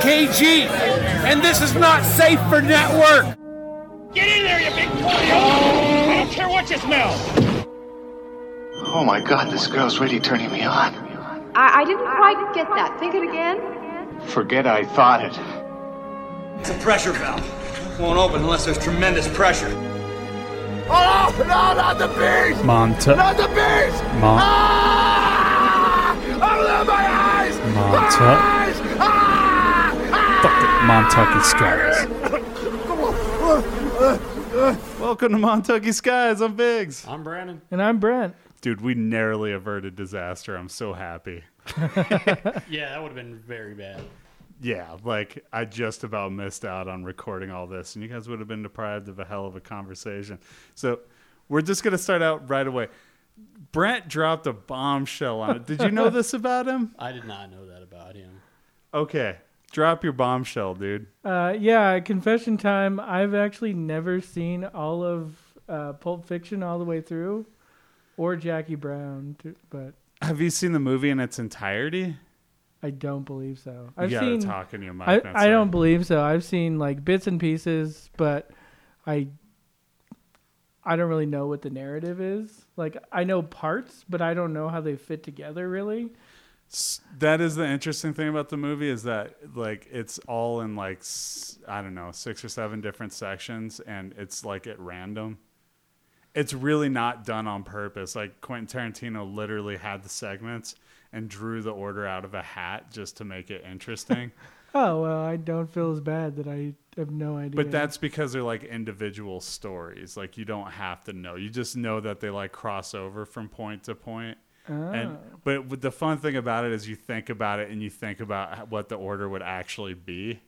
KG, and this is not safe for network. Get in there, you big polio! I don't care what you smell! Oh my god, this girl's really turning me on. I, I didn't quite get that. Think it again. Forget I thought it. It's a pressure valve. Won't open unless there's tremendous pressure. Oh, no, not the beast! Monta- Not the beast! Mon- Ah! Oh, no, my eyes! Monta- Ah! Fuck Montucky Skies. Welcome to Montucky Skies. I'm Biggs. I'm Brandon. And I'm Brent. Dude, we narrowly averted disaster. I'm so happy. Yeah, that would have been very bad. Yeah, like I just about missed out on recording all this, and you guys would have been deprived of a hell of a conversation. So we're just gonna start out right away. Brent dropped a bombshell on it. Did you know this about him? I did not know that about him. Okay, drop your bombshell, dude. Uh, yeah, confession time. I've actually never seen all of uh, Pulp Fiction all the way through, or Jackie Brown, t- but Have you seen the movie in its entirety? I don't believe so. I've gotta seen. talk in your mic. I, I don't believe so. I've seen like bits and pieces, but I I don't really know what the narrative is. Like I know parts, but I don't know how they fit together really. That is the interesting thing about the movie is that like it's all in like I don't know six or seven different sections and it's like at random. It's really not done on purpose. Like Quentin Tarantino literally had the segments and drew the order out of a hat just to make it interesting. Oh well, I don't feel as bad that I have no idea. but that's because they're like individual stories. Like you don't have to know. You just know that they like cross over from point to point. And Oh. but the fun thing about it is you think about it and you think about what the order would actually be.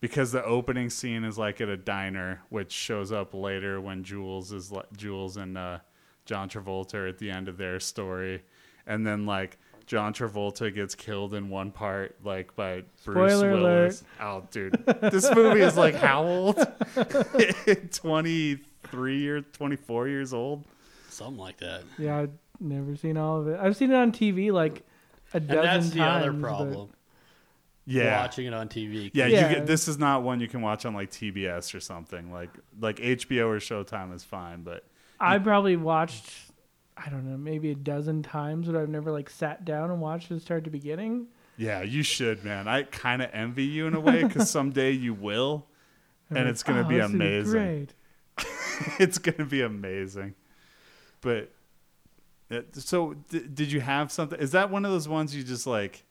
Because the opening scene is like at a diner, which shows up later when Jules is like Jules and uh, John Travolta are at the end of their story, and then like John Travolta gets killed in one part, like by Bruce Spoiler Willis. Oh, dude, this movie is like how old? Twenty three or twenty four years old. Something like that. Yeah, I've never seen all of it. I've seen it on TV like a And dozen that's the times. other but- problem. Yeah, Watching it on TV. Yeah, Yeah. You get, this is not one you can watch on like TBS or something. Like like HBO or Showtime is fine, but I probably watched, I don't know, maybe a dozen times, but I've never like sat down and watched it start to beginning. yeah, you should, man. I kind of envy you in a way because someday you will, and it's gonna Oh, be amazing. great. it's gonna be amazing. But Uh, so, d- did you have something? Is that one of those ones you just like?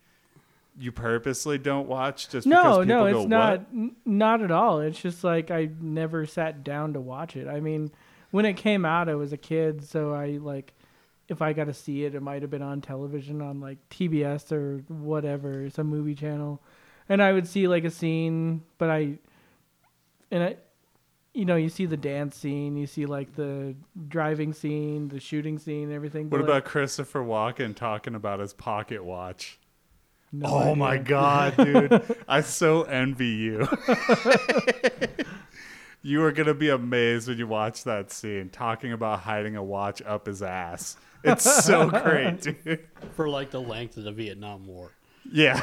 You purposely don't watch just No, because people no, go, it's not. N- Not at all. It's just like I never sat down to watch it. I mean, when it came out, I was a kid, so I like, if I got to see it, it might have been on television on like TBS or whatever, some movie channel, and I would see like a scene, but I, and I, you know, you see the dance scene, you see like the driving scene, the shooting scene, everything. What but, like, about Christopher Walken talking about his pocket watch? no Oh my god, dude. I so envy you. you are going to be amazed when you watch that scene talking about hiding a watch up his ass. It's so great, dude. For like the length of the Vietnam War. Yeah.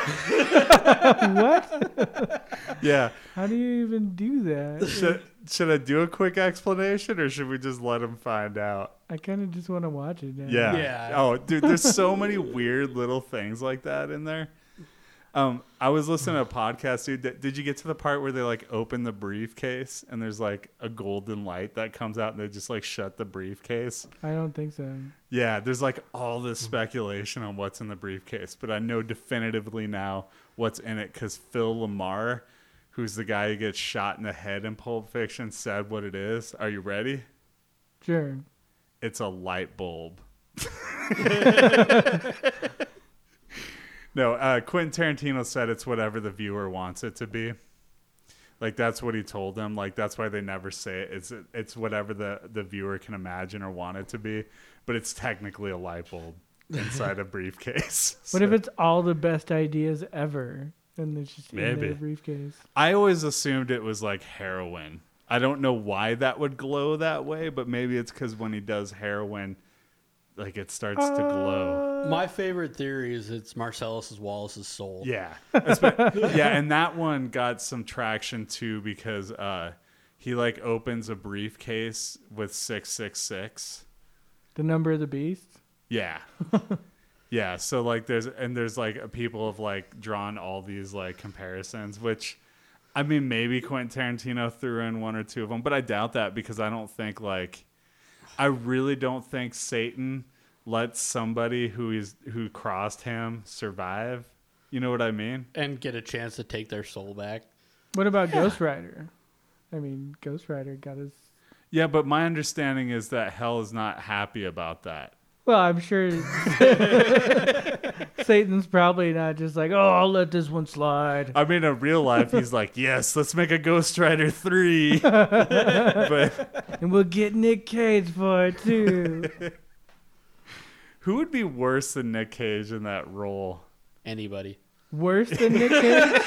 What? Yeah. How do you even do that? Should, should I do a quick explanation or should we just let him find out? I kind of just want to watch it now. Yeah. Yeah. Oh, dude, there's so many weird little things like that in there. Um, I was listening to a podcast, dude. Did, did you get to the part where they like open the briefcase and there's like a golden light that comes out and they just like shut the briefcase? I don't think so. Yeah, there's like all this speculation on what's in the briefcase, but I know definitively now what's in it because Phil LaMarr, who's the guy who gets shot in the head in Pulp Fiction, said what it is. Are you ready? Sure. it's a light bulb. no, uh, Quentin Tarantino said it's whatever the viewer wants it to be. Like that's what he told them. Like that's why they never say it. It's it's whatever the the viewer can imagine or want it to be. But it's technically a light bulb inside a briefcase. What if it's all the best ideas ever and it's just in Maybe. their briefcase? I always assumed it was like heroin. I don't know why that would glow that way, but maybe it's because when he does heroin, like it starts to glow. My favorite theory is it's Marcellus Wallace's soul. Yeah, yeah, and that one got some traction too because uh, he like opens a briefcase with six six six. The number of the beast. Yeah. yeah. So like there's and there's like people have like drawn all these like comparisons, which I mean maybe Quentin Tarantino threw in one or two of them, but I doubt that because I don't think like I really don't think Satan lets somebody who is who crossed him survive. You know what I mean? And get a chance to take their soul back. What about Ghost Rider? I mean, Ghost Rider got his. Yeah, but my understanding is that hell is not happy about that. Well, I'm sure Satan's probably not just like, oh, I'll let this one slide. I mean, in real life, he's like, "Yes, let's make a Ghost Rider 3. but And we'll get Nick Cage for it too. who would be worse than Nick Cage in that role? Anybody. Worse than Nick Cage?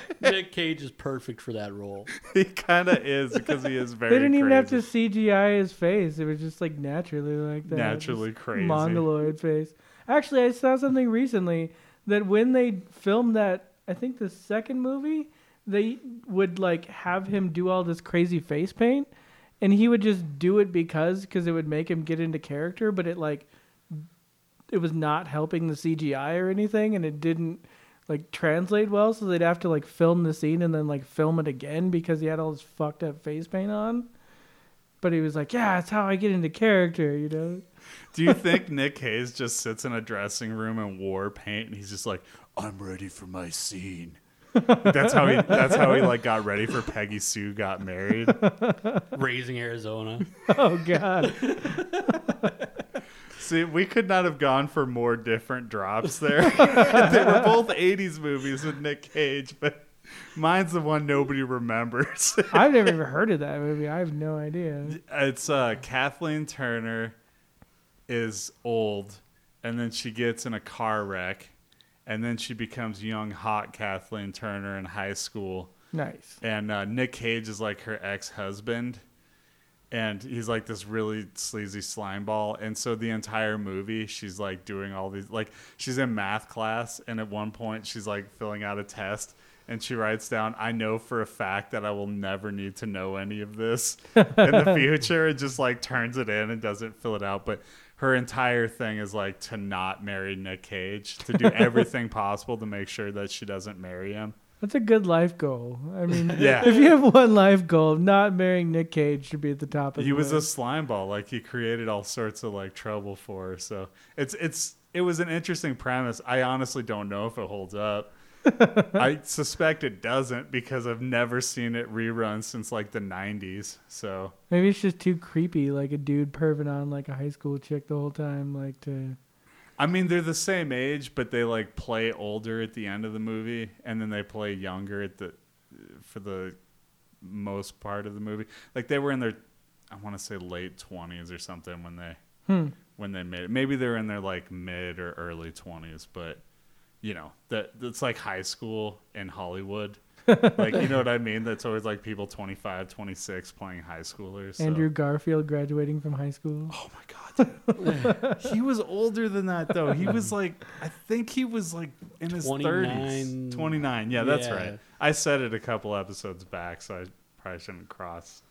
Nick Cage is perfect for that role. He kind of is because he is very. They didn't even have to. CGI his face. It was just like naturally like that. Naturally Just crazy. Mongoloid face. Actually, I saw something recently that when they filmed that, I think the second movie, they would like have him do all this crazy face paint, and he would just do it because because it would make him get into character, but it like it was not helping the CGI or anything, and it didn't like translate well. So they'd have to like film the scene and then like film it again because he had all this fucked up face paint on. But he was like, "Yeah, that's how I get into character," you know. Do you think Nick Hayes just sits in a dressing room and war paint and he's just like, "I'm ready for my scene." that's how he. That's how he like got ready for Peggy Sue got married. Raising Arizona. Oh God. See, we could not have gone for more different drops there. they were both '80s movies with Nick Cage, but mine's the one nobody remembers. I've never even heard of that movie. I have no idea. it's uh, Kathleen Turner is old, and then she gets in a car wreck, and then she becomes young, hot Kathleen Turner in high school, Nice. and uh, Nick Cage is like her ex-husband. And he's like this really sleazy slime ball. And so the entire movie, she's like doing all these, like, she's in math class. And at one point, she's like filling out a test. And she writes down, I know for a fact that I will never need to know any of this in the future. And just like turns it in and doesn't fill it out. But her entire thing is like to not marry Nick Cage, to do everything possible to make sure that she doesn't marry him. That's a good life goal. I mean, Yeah. if you have one life goal, not marrying Nick Cage should be at the top of he the was a list. slime ball like he created all sorts of like trouble for her so it's it's it was an interesting premise i honestly don't know if it holds up i suspect it doesn't because i've never seen it rerun since like the 90s so Maybe it's just too creepy, like a dude perving on like a high school chick the whole time, like to. I mean they're the same age but they like play older at the end of the movie and then they play younger at the for the most part of the movie like they were in their i want to say late 20s or something when they Hmm. when they made it. Maybe they're in their like mid or early twenties, but you know that that's like high school in Hollywood. Like you know what I mean? That's always like people 25, 26 playing high schoolers. so- Andrew Garfield graduating from high school. Oh my god. he was older than that though. He was like I think he was like in his 30s. 29. 29. Yeah, that's Yeah. right. I said it a couple episodes back, so I probably shouldn't cross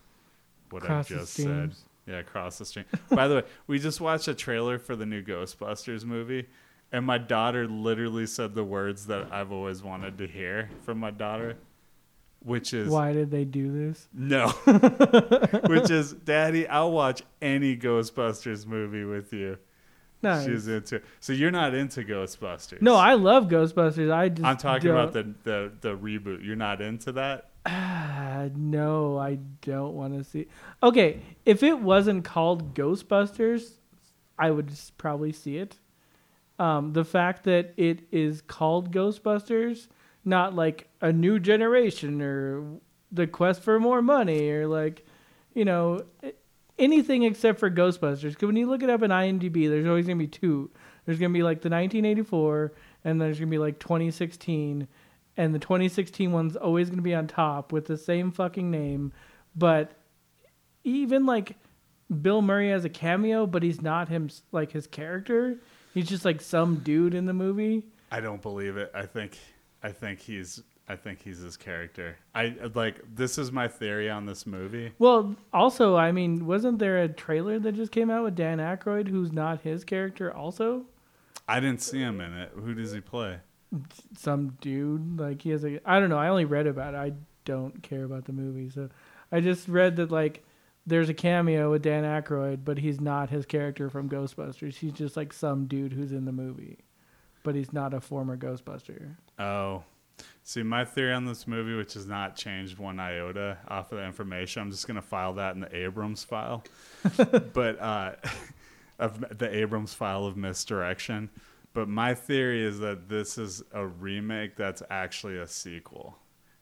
what Cross I the just said. Yeah, cross the stream. By the way, we just watched a trailer for the new Ghostbusters movie, and my daughter literally said the words that I've always wanted to hear from my daughter, which is Why did they do this? no, which is Daddy, I'll watch any Ghostbusters movie with you. Nice. She's into. So you're not into Ghostbusters? No, I love Ghostbusters. I just I'm talking about don't- the, the the reboot. You're not into that? Ah, no, I don't want to see. Okay, if it wasn't called Ghostbusters, I would probably see it. Um, the fact that it is called Ghostbusters, not like a new generation or the quest for more money or like, you know, anything except for Ghostbusters. Because when you look it up in IMDb, there's always gonna be two. There's gonna be like the 1984, and there's gonna be like 2016 and the 2016 one's always going to be on top with the same fucking name but even like bill murray has a cameo but he's not him like his character He's just like some dude in the movie. I don't believe it. I think I think he's I think he's his character. I like this is my theory on this movie. Well, also, I mean, wasn't there a trailer that just came out with Dan Aykroyd, who's not his character, also? I didn't see him in it. Who does he play? Some dude. Like, he has a. I don't know. I only read about it. I don't care about the movie. So I just read that, like, there's a cameo with Dan Aykroyd, but he's not his character from Ghostbusters. He's just like some dude who's in the movie, but he's not a former Ghostbuster. Oh. See, my theory on this movie, which has not changed one iota off of the information, I'm just going to file that in the Abrams file. but uh, of the Abrams file of misdirection. But my theory is that this is a remake that's actually a sequel.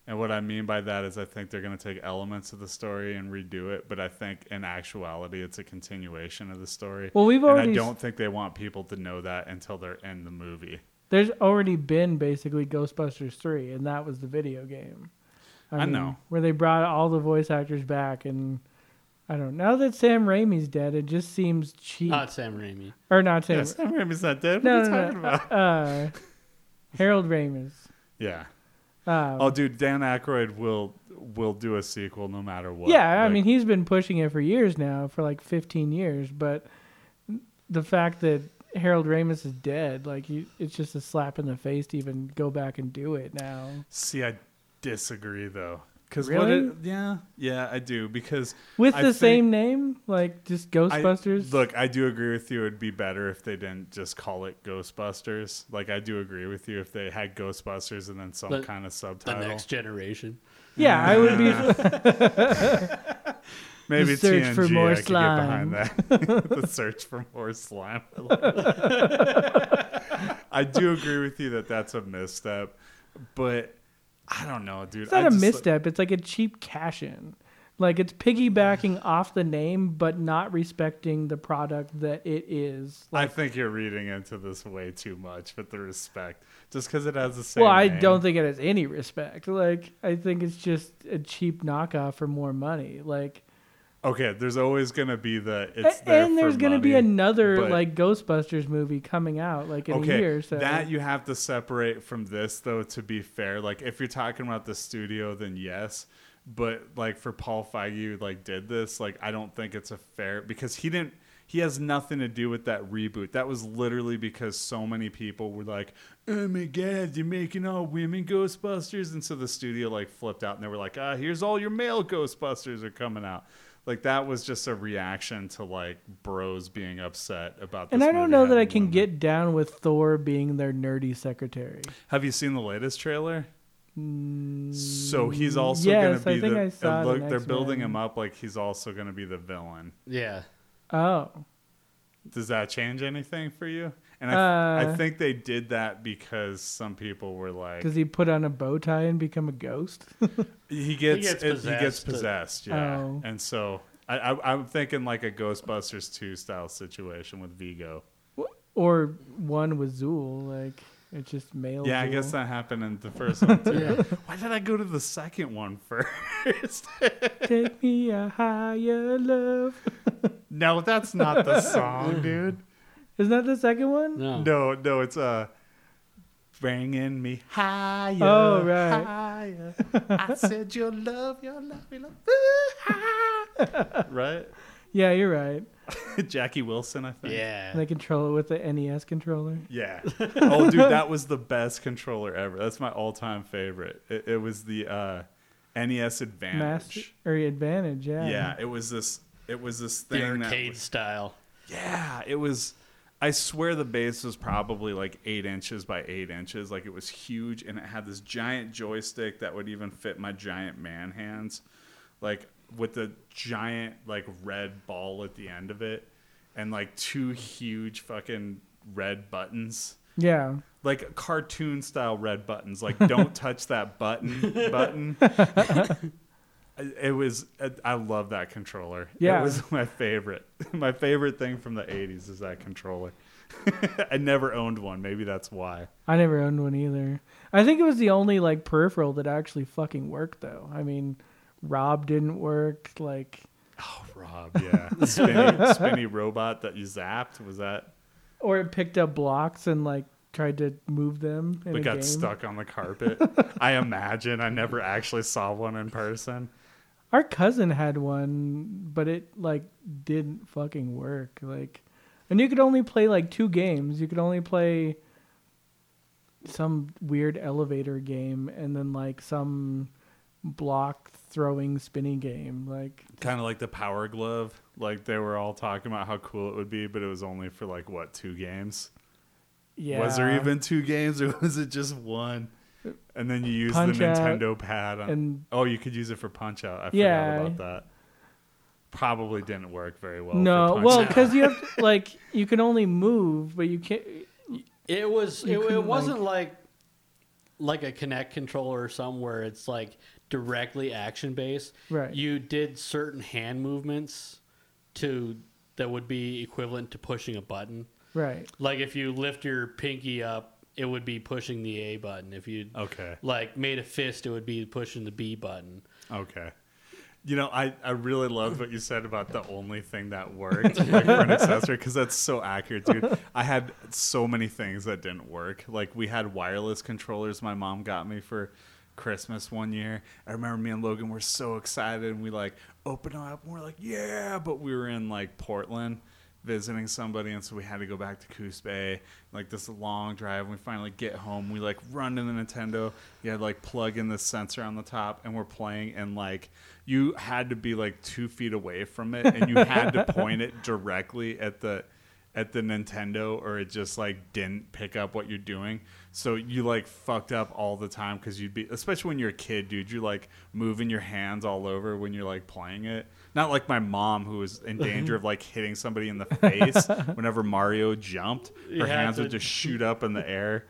And what I mean by that is I think they're going to take elements of the story and redo it, but I think in actuality it's a continuation of the story. Well, we've and already I s- don't think they want people to know that until they're in the movie. There's already been basically Ghostbusters 3, and that was the video game. I know. Where they brought all the voice actors back, and I don't know. Now that Sam Raimi's dead, it just seems cheap. Not Sam Raimi. or not Sam. Yes, Sam Raimi's not dead. What no, are you no, talking no. about? Uh, Harold Ramis. Yeah. Um, Oh, dude, Dan Aykroyd will will do a sequel no matter what. yeah, I mean, he's been pushing it for years now, for like 15 years, but the fact that Harold Ramis is dead, like, you, it's just a slap in the face to even go back and do it now. see, I disagree though. Because Really? what? It, yeah, yeah, I do because With I the think- same name, like just I- Ghostbusters. look, I do agree with you. It'd be better if they didn't just call it Ghostbusters. Like, I do agree with you if they had Ghostbusters and then some The- kind of subtitle. The subtitle. next generation. yeah, I would be. Maybe The search TNG, for more I could slime. get behind that. the search for more slime. I love it. I do agree with you that that's a misstep, but I don't know, dude. It's not I a just, like- misstep. It's like a cheap cash in. Like it's piggybacking off the name, but not respecting the product that it is. I think you're reading into this way too much with the respect, just because it has the same. well, I name. don't think it has any respect. Like I think it's just a cheap knockoff for more money. Like Okay, there's always gonna be the it's a- there and there's gonna be another but- like Ghostbusters movie coming out like in okay, a year. So that you have to separate from this though. To be fair, like if you're talking about the studio, then yes. But like for Paul Feig, who, like did this, like I don't think it's a fair because he didn't. He has nothing to do with that reboot. That was literally because so many people were like, "Oh my god, you're making all women Ghostbusters," and so the studio like flipped out and they were like, "Ah, here's all your male Ghostbusters are coming out." Like that was just a reaction to like bros being upset about. and I don't movie know that I can women. get down with Thor being their nerdy secretary. Have you seen the latest trailer? Mm, so he's also yes, going to be think the. I saw it look, in they're building X-Men. him up like he's also going to be the villain. Yeah. Oh, Does that change anything for you? And I, I Uh, think they did that because some people were like, does he put on a bow tie and become a ghost? he gets gets it- he gets possessed. possessed, yeah. Oh. And so I, I, I'm thinking like a Ghostbusters two style situation with Vigo. or one with Zuul, like it's just male. Yeah, I Zuul. guess that happened in the first one too. Why did I go to the second one first? Take me a higher love. no, that's not the song, dude. Isn't that the second one? No. No, no, it's uh bringing me higher. Oh, right. Higher. I said your love, your love, your love. high. right? Yeah, you're right. Jackie Wilson, I think. Yeah. And they control it with the NES controller. Yeah. Oh, dude, that was the best controller ever. That's my all-time favorite. It, it was the uh, NES Advantage. Master or Advantage, yeah. Yeah, it was this. It was this the thing that arcade was- style. Yeah, it was. I swear the base was probably like eight inches by eight inches. Like it was huge, and it had this giant joystick that would even fit my giant man hands, like with the giant like red ball at the end of it, and like two huge fucking red buttons. Yeah. Like cartoon style red buttons, like don't touch that button button. It was. I love that controller. Yeah. it was my favorite. My favorite thing from the '80s is that controller. I never owned one. Maybe that's why. I never owned one either. I think it was the only like peripheral that actually fucking worked though. I mean, Rob didn't work. Like, Oh, Rob, yeah, the spinny, spinny robot that you zapped was that. or it picked up blocks and like tried to move them. It got game. stuck on the carpet. I imagine. I never actually saw one in person. Our cousin had one, but it like didn't fucking work. Like, and you could only play like two games. You could only play some weird elevator game and then like some block throwing spinning game. Like, Kind of like the Power Glove. Like they were all talking about how cool it would be, but it was only for like what two games? yeah, Was there even two games, or was it just one? And then you use the Punch Out Nintendo pad. On, and- oh, you could use it for Punch Out. I Yeah. forgot about that. Probably didn't work very well. no? Punch Well, because you have to, like you can only move, but you can't. It was. It, it wasn't like like a Kinect controller or something where it's like directly action based. Right. You did certain hand movements to that would be equivalent to pushing a button. Right. Like if you lift your pinky up, it would be pushing the A button. If you Okay. like made a fist, it would be pushing the B button. Okay. You know, I, I really loved what you said about the only thing that worked like, for an accessory because that's so accurate, dude. I had so many things that didn't work. Like we had wireless controllers. My mom got me for Christmas one year. I remember me and Logan were so excited and we like opened them up and we're like, yeah, but we were in like Portland visiting somebody and so we had to go back to Coos Bay like this long drive and we finally get home we like run to the Nintendo you had like plug in the sensor on the top and we're playing and like you had to be like two feet away from it and you had to point it directly at the at the Nintendo or it just like didn't pick up what you're doing. So you like fucked up all the time because you'd be, especially when you're a kid, dude, you're like moving your hands all over when you're like playing it. Not like my mom who was in danger of like hitting somebody in the face whenever Mario jumped. Her You had hands to- would just shoot up in the air.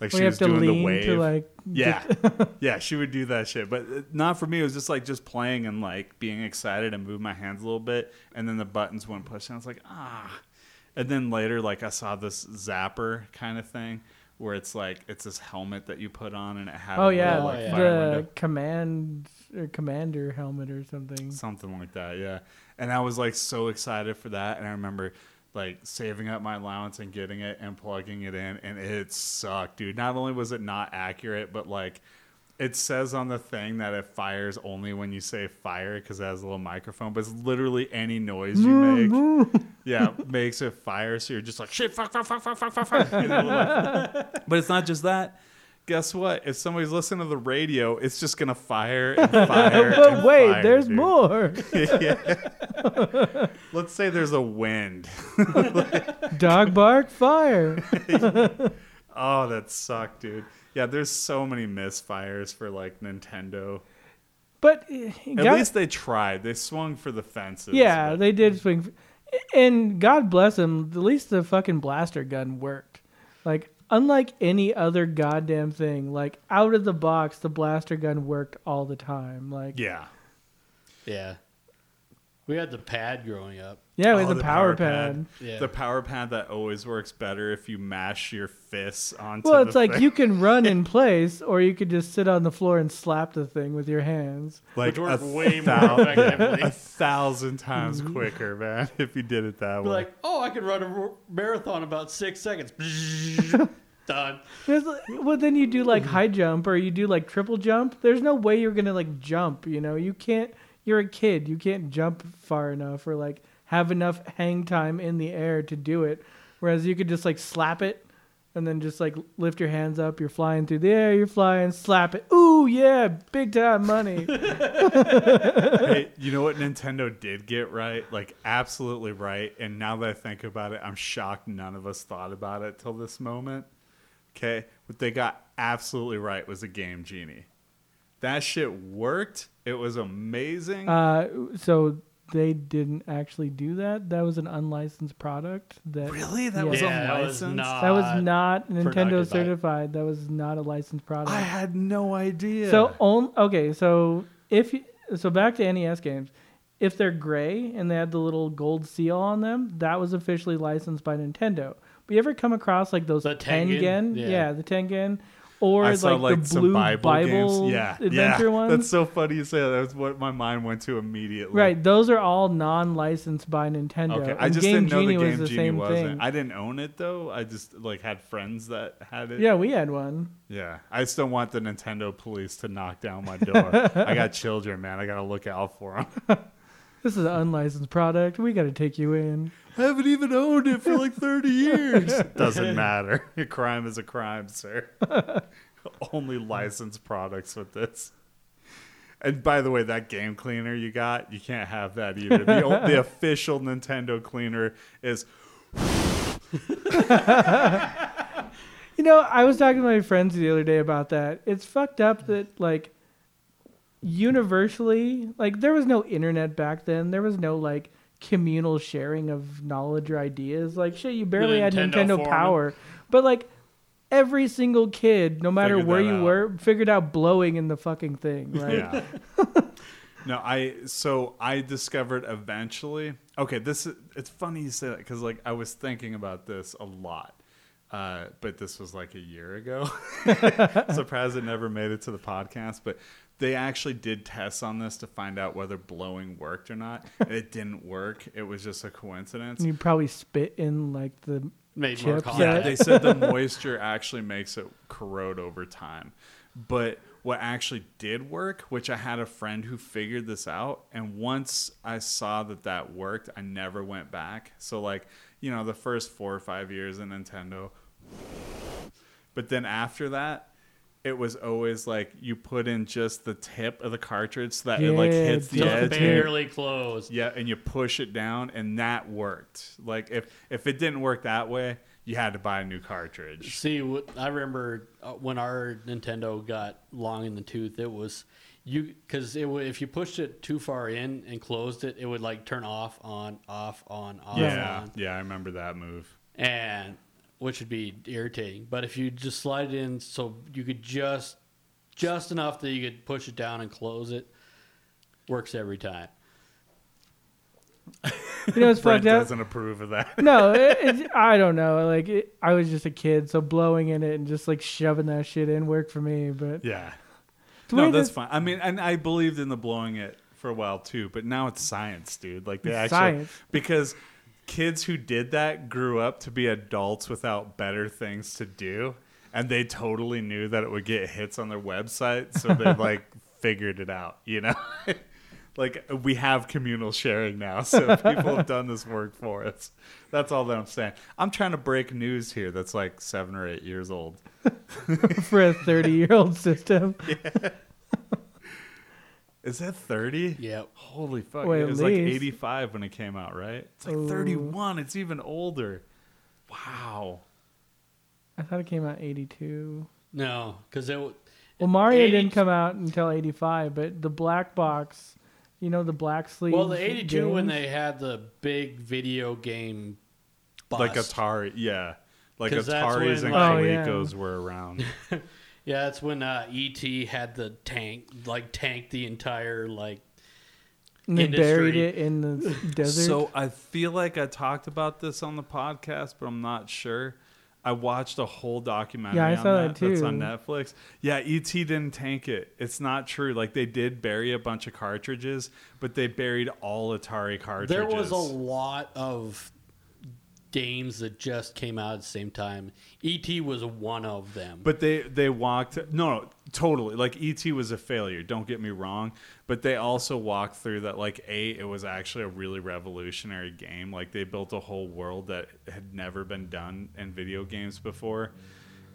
Like she was doing the wave. to like. Yeah, yeah, she would do that shit, but uh, not for me. It was just like just playing and like being excited and move my hands a little bit, and then the buttons wouldn't push, and I was like, ah. And then later, like I saw this zapper kind of thing where it's like it's this helmet that you put on, and it had a Oh little, yeah, like, fire the window. command or commander helmet or something. something like that yeah and i was like so excited for that and i remember like saving up my allowance and getting it and plugging it in and it sucked dude not only was it not accurate but like it says on the thing that it fires only when you say fire because it has a little microphone but it's literally any noise you make yeah makes it fire so you're just like shit fuck fuck fuck fuck fuck fuck, fuck. You know, like- but it's not just that guess what if somebody's listening to the radio it's just gonna fire and fire But and wait, fire, there's dude. more. Let's say there's a wind. Dog bark, fire. Oh, that sucked, dude. Yeah, there's so many misfires for like Nintendo. But uh, At least they tried. They swung for the fences. yeah, but- they did swing. f- And God bless them. At least the fucking blaster gun worked. Like unlike any other goddamn thing, like out of the box, the blaster gun worked all the time. Like yeah. Yeah. We had the pad growing up. yeah, with Oh, the, power, pad. Yeah. The power pad that always works better if you mash your fists onto. Well, it's the like thing. you can run in place, or you could just sit on the floor and slap the thing with your hands. like Which worked a way more thou- a thousand times Mm-hmm. quicker, man. If you did it that Be way. like, oh, I could run a r- marathon in about six seconds. Done. There's, well, then you do like high jump or you do like triple jump. There's no way you're gonna like jump. You know, you can't. You're a kid. You can't jump far enough or like have enough hang time in the air to do it. Whereas you could just like slap it and then just like lift your hands up. You're flying through the air. You're flying. Slap it. Ooh yeah, big time money. hey, you know what Nintendo did get right? Like absolutely right. And now that I think about it, I'm shocked none of us thought about it till this moment. Okay, what they got absolutely right was a game genie. That shit worked. It was amazing. uh, so they didn't actually do that. That was an unlicensed product. That really? That yeah. was Yeah, that was not- That was not Nintendo productive by- certified. That was not a licensed product. I had no idea. So on, okay, so if you, so back to NES games, if they're gray and they have the little gold seal on them, that was officially licensed by Nintendo. You ever come across like those The Tengen? Tengen? Yeah. Yeah. the Tengen or I saw like, like the some blue Bible, Bible, games. Yeah, adventure yeah. ones. That's so funny you say that. That's what my mind went to immediately. right. Those are all non-licensed by Nintendo. Okay, And I just Game didn't know Genie the was Game the Genie same wasn't. thing. I didn't own it though. I just like had friends that had it. yeah, we had one. Yeah. I still want the Nintendo police to knock down my door. I got children, man. I gotta look out for them. This is an unlicensed product. We got to take you in. I haven't even owned it for like 30 years. Doesn't matter. A crime is a crime, sir. Only licensed products with this. And by the way, that game cleaner you got, you can't have that either. The, o- the official Nintendo cleaner is You know, I was talking to my friends the other day about that. It's fucked up that like universally, like there was no internet back then. There was no like communal sharing of knowledge or ideas. Like shit, you barely had Nintendo Nintendo Forum. Power. But like every single kid, no matter Figured where you out. were, figured out blowing in the fucking thing, right? Yeah. no, I so I discovered eventually. Okay, this is it's funny you say that because like I was thinking about this a lot, uh, but this was like a year ago. Surprised it never made it to the podcast, but they actually did tests on this to find out whether blowing worked or not. and it didn't work. It was just a coincidence. You probably spit in like the Made more Chips, contact. Yeah, Yeah. they said the moisture actually makes it corrode over time. But what actually did work, which I had a friend who figured this out, and once I saw that that worked, I never went back. So like, you know, the first 4 or 5 years in Nintendo. But then after that, it was always like you put in just the tip of the cartridge so that it like hits the edge. the and you- barely closed. yeah, and you push it down, and that worked. Like if if it didn't work that way, you had to buy a new cartridge. See, what I remember uh, when our Nintendo got long in the tooth, it was you because it would, if you pushed it too far in and closed it, it would like turn off, on, off, on, off, Yeah, on, yeah, I remember that move. and which would be irritating. But if you just slide it in so you could just just enough that you could push it down and close it, works every time. You know, it's Brent fucked up. doesn't approve of that. no, it, it, I don't know. Like it, I was just a kid, so blowing in it and just like shoving that shit in worked for me. But Yeah, it's no, weird that's that- fine. I mean, and I believed in the blowing it for a while too, but now it's science, dude. Like they It's actually science. because kids who did that grew up to be adults without better things to do, and they totally knew that it would get hits on their website, so they like figured it out. You know. Like we have communal sharing now, so people have done this work for us. That's all that I'm saying. I'm trying to break news here. That's like seven or eight years old. for a thirty-year-old system. Is that 30? Yep. Holy fuck. Well, it at was like 85 when it came out, right? It's like Ooh. 31. It's even older. Wow. I thought it came out eighty-two. No, because it. w- Well, Mario 80 didn't come out until eighty-five, but the black box, you know, the black sleeve. Well, the '82 when they had the big video game. Bust. Like Atari. Yeah. Like Ataris when, and like- Oh, yeah. Colecos were around. Yeah, that's when uh, ET had the tank, like tanked the entire like. and they buried it in the desert. So I feel like I talked about this on the podcast, but I'm not sure. I watched a whole documentary Yeah, I on saw that. that That's on. Netflix. Yeah, ET didn't tank it. It's not true. Like they did bury a bunch of cartridges, but they buried all Atari cartridges. There was a lot of games that just came out at the same time. ET was one of them. But they they walked no no totally like ET was a failure. Don't get me wrong, but they also walked through that like a it was actually a really revolutionary game. Like they built a whole world that had never been done in video games before.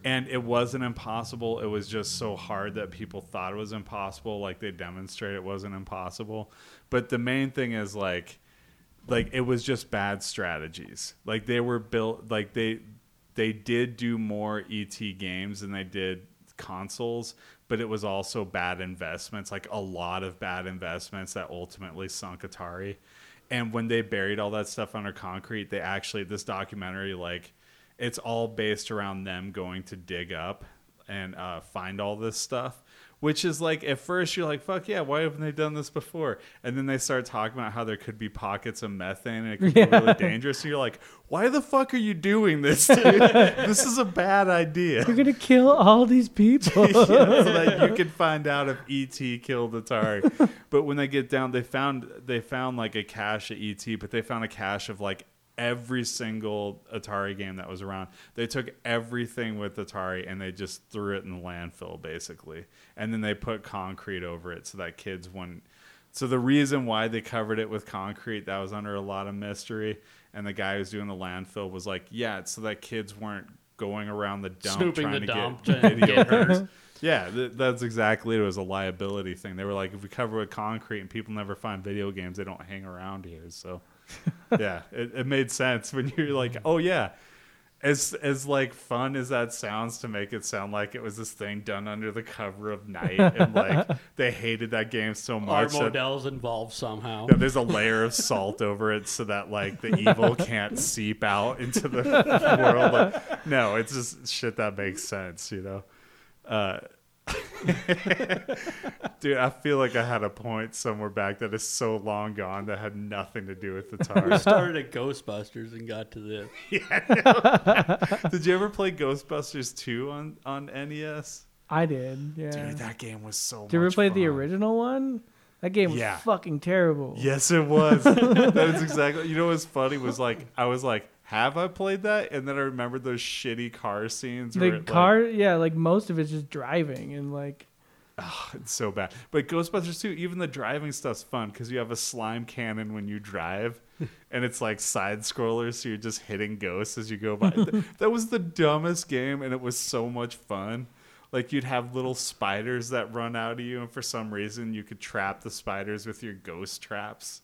And it wasn't impossible. It was just so hard that people thought it was impossible. Like they demonstrated it wasn't impossible. But the main thing is like like it was just bad strategies. Like they were built like they they did do more ET games than they did consoles, but it was also bad investments, like a lot of bad investments that ultimately sunk Atari. And when they buried all that stuff under concrete, they actually this documentary like it's all based around them going to dig up and uh, find all this stuff. Which is like at first you're like, fuck yeah, why haven't they done this before? And then they start talking about how there could be pockets of methane and it could be really dangerous. And you're like, why the fuck are you doing this, dude? this is a bad idea. You're gonna kill all these people. yeah, so that you can find out if ET killed Atari. but when they get down, they found they found like a cache of ET, but they found a cache of like every single Atari game that was around. They took everything with Atari and they just threw it in the landfill basically, and then they put concrete over it so that kids wouldn't. So the reason why they covered it with concrete that was under a lot of mystery, and the guy who's doing the landfill was like, yeah, it's so that kids weren't going around the dump Snooping trying to dump get video games. Yeah, th- that's exactly it. It was a liability thing. They were like, if we cover it with concrete and people never find video games, they don't hang around here. So, yeah, it, it made sense when you're like, oh yeah, as as like fun as that sounds to make it sound like it was this thing done under the cover of night and like they hated that game so much. that- models involved somehow. yeah, there's a layer of salt over it so that like the evil can't seep out into the world. Like, no, it's just shit that makes sense, you know. Uh, dude, I feel like I had a point somewhere back that is so long gone that had nothing to do with the tar. We tar. started at Ghostbusters and got to this. yeah. Did you ever play Ghostbusters 2 on on NES? I did. Yeah. Dude, that game was so. Did you ever much play the original one? That game was Yeah. fucking terrible. Yes, it was. that was exactly. You know what's funny was like I was like, have I played that? And then I remembered those shitty car scenes. The it, like, car, yeah, like most of it's just driving and like Oh, it's so bad. But Ghostbusters 2, even the driving stuff's fun because you have a slime cannon when you drive, and it's like side scrollers, so you're just hitting ghosts as you go by. That was the dumbest game, and it was so much fun. Like you'd have little spiders that run out of you, and for some reason you could trap the spiders with your ghost traps.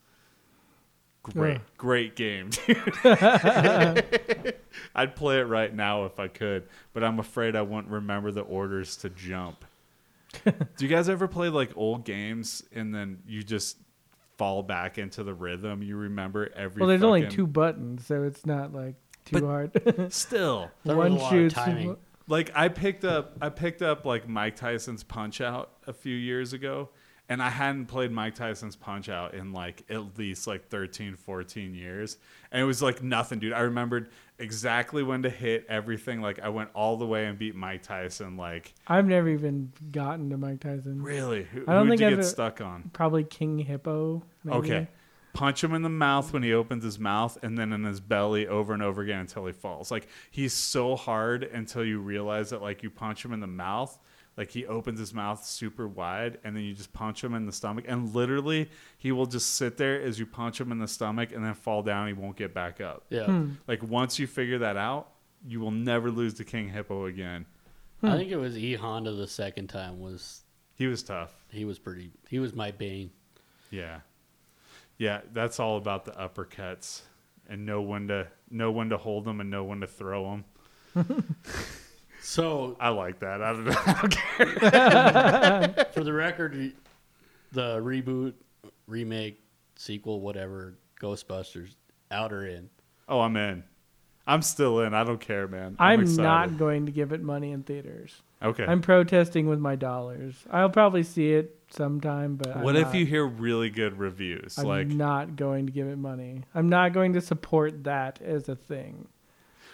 Great, Ugh. great game, dude. I'd play it right now if I could, but I'm afraid I wouldn't remember the orders to jump. Do you guys ever play like old games and then you just fall back into the rhythm? You remember every. well, there's only two buttons, so it's not like too But- hard. Still, one a lot shoots. like I picked up, I picked up like Mike Tyson's Punch Out a few years ago, and I hadn't played Mike Tyson's Punch Out in like at least like 13, 14 years, and it was like nothing, dude. I remembered exactly when to hit everything. Like I went all the way and beat Mike Tyson. Like I've never even gotten to Mike Tyson. really, who, I don't think you I've get stuck on? Probably King Hippo. Maybe. Okay. Punch him in the mouth when he opens his mouth and then in his belly over and over again until he falls. Like he's so hard until you realize that like you punch him in the mouth, like he opens his mouth super wide and then you just punch him in the stomach and literally he will just sit there as you punch him in the stomach and then fall down he won't get back up. Yeah. Hmm. Like once you figure that out, you will never lose to King Hippo again. I think it was E Honda the second time was He was tough. he was pretty he was my bane. Yeah. Yeah, that's all about the uppercuts and know when to know when to hold them and know when to throw them. So I like that. I don't know. I don't care. for the record, the reboot, remake, sequel, whatever, Ghostbusters, out or in. Oh, I'm in. I'm still in. I don't care, man. I'm excited. not going to give it money in theaters. Okay. I'm protesting with my dollars. I'll probably see it sometime, but I'm what if not- you hear really good reviews? I'm like, not going to give it money. I'm not going to support that as a thing,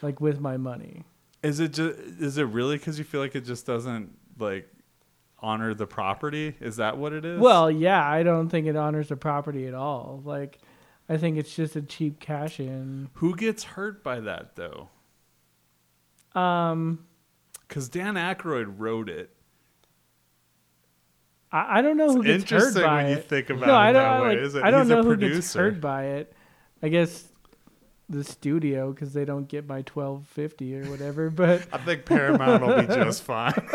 like with my money. Is it just is it really because you feel like it just doesn't like honor the property? Is that what it is? Well, yeah, I don't think it honors the property at all. Like, I think it's just a cheap cash in. who gets hurt by that though? Um, Because Dan Aykroyd wrote it. I, I don't know who It's gets hurt interesting by when you it. think about no, it I don't. that I, way, like, isn't it? I don't He's know who gets hurt by it. I guess the studio because they don't get my twelve fifty or whatever. But I think Paramount will be just fine.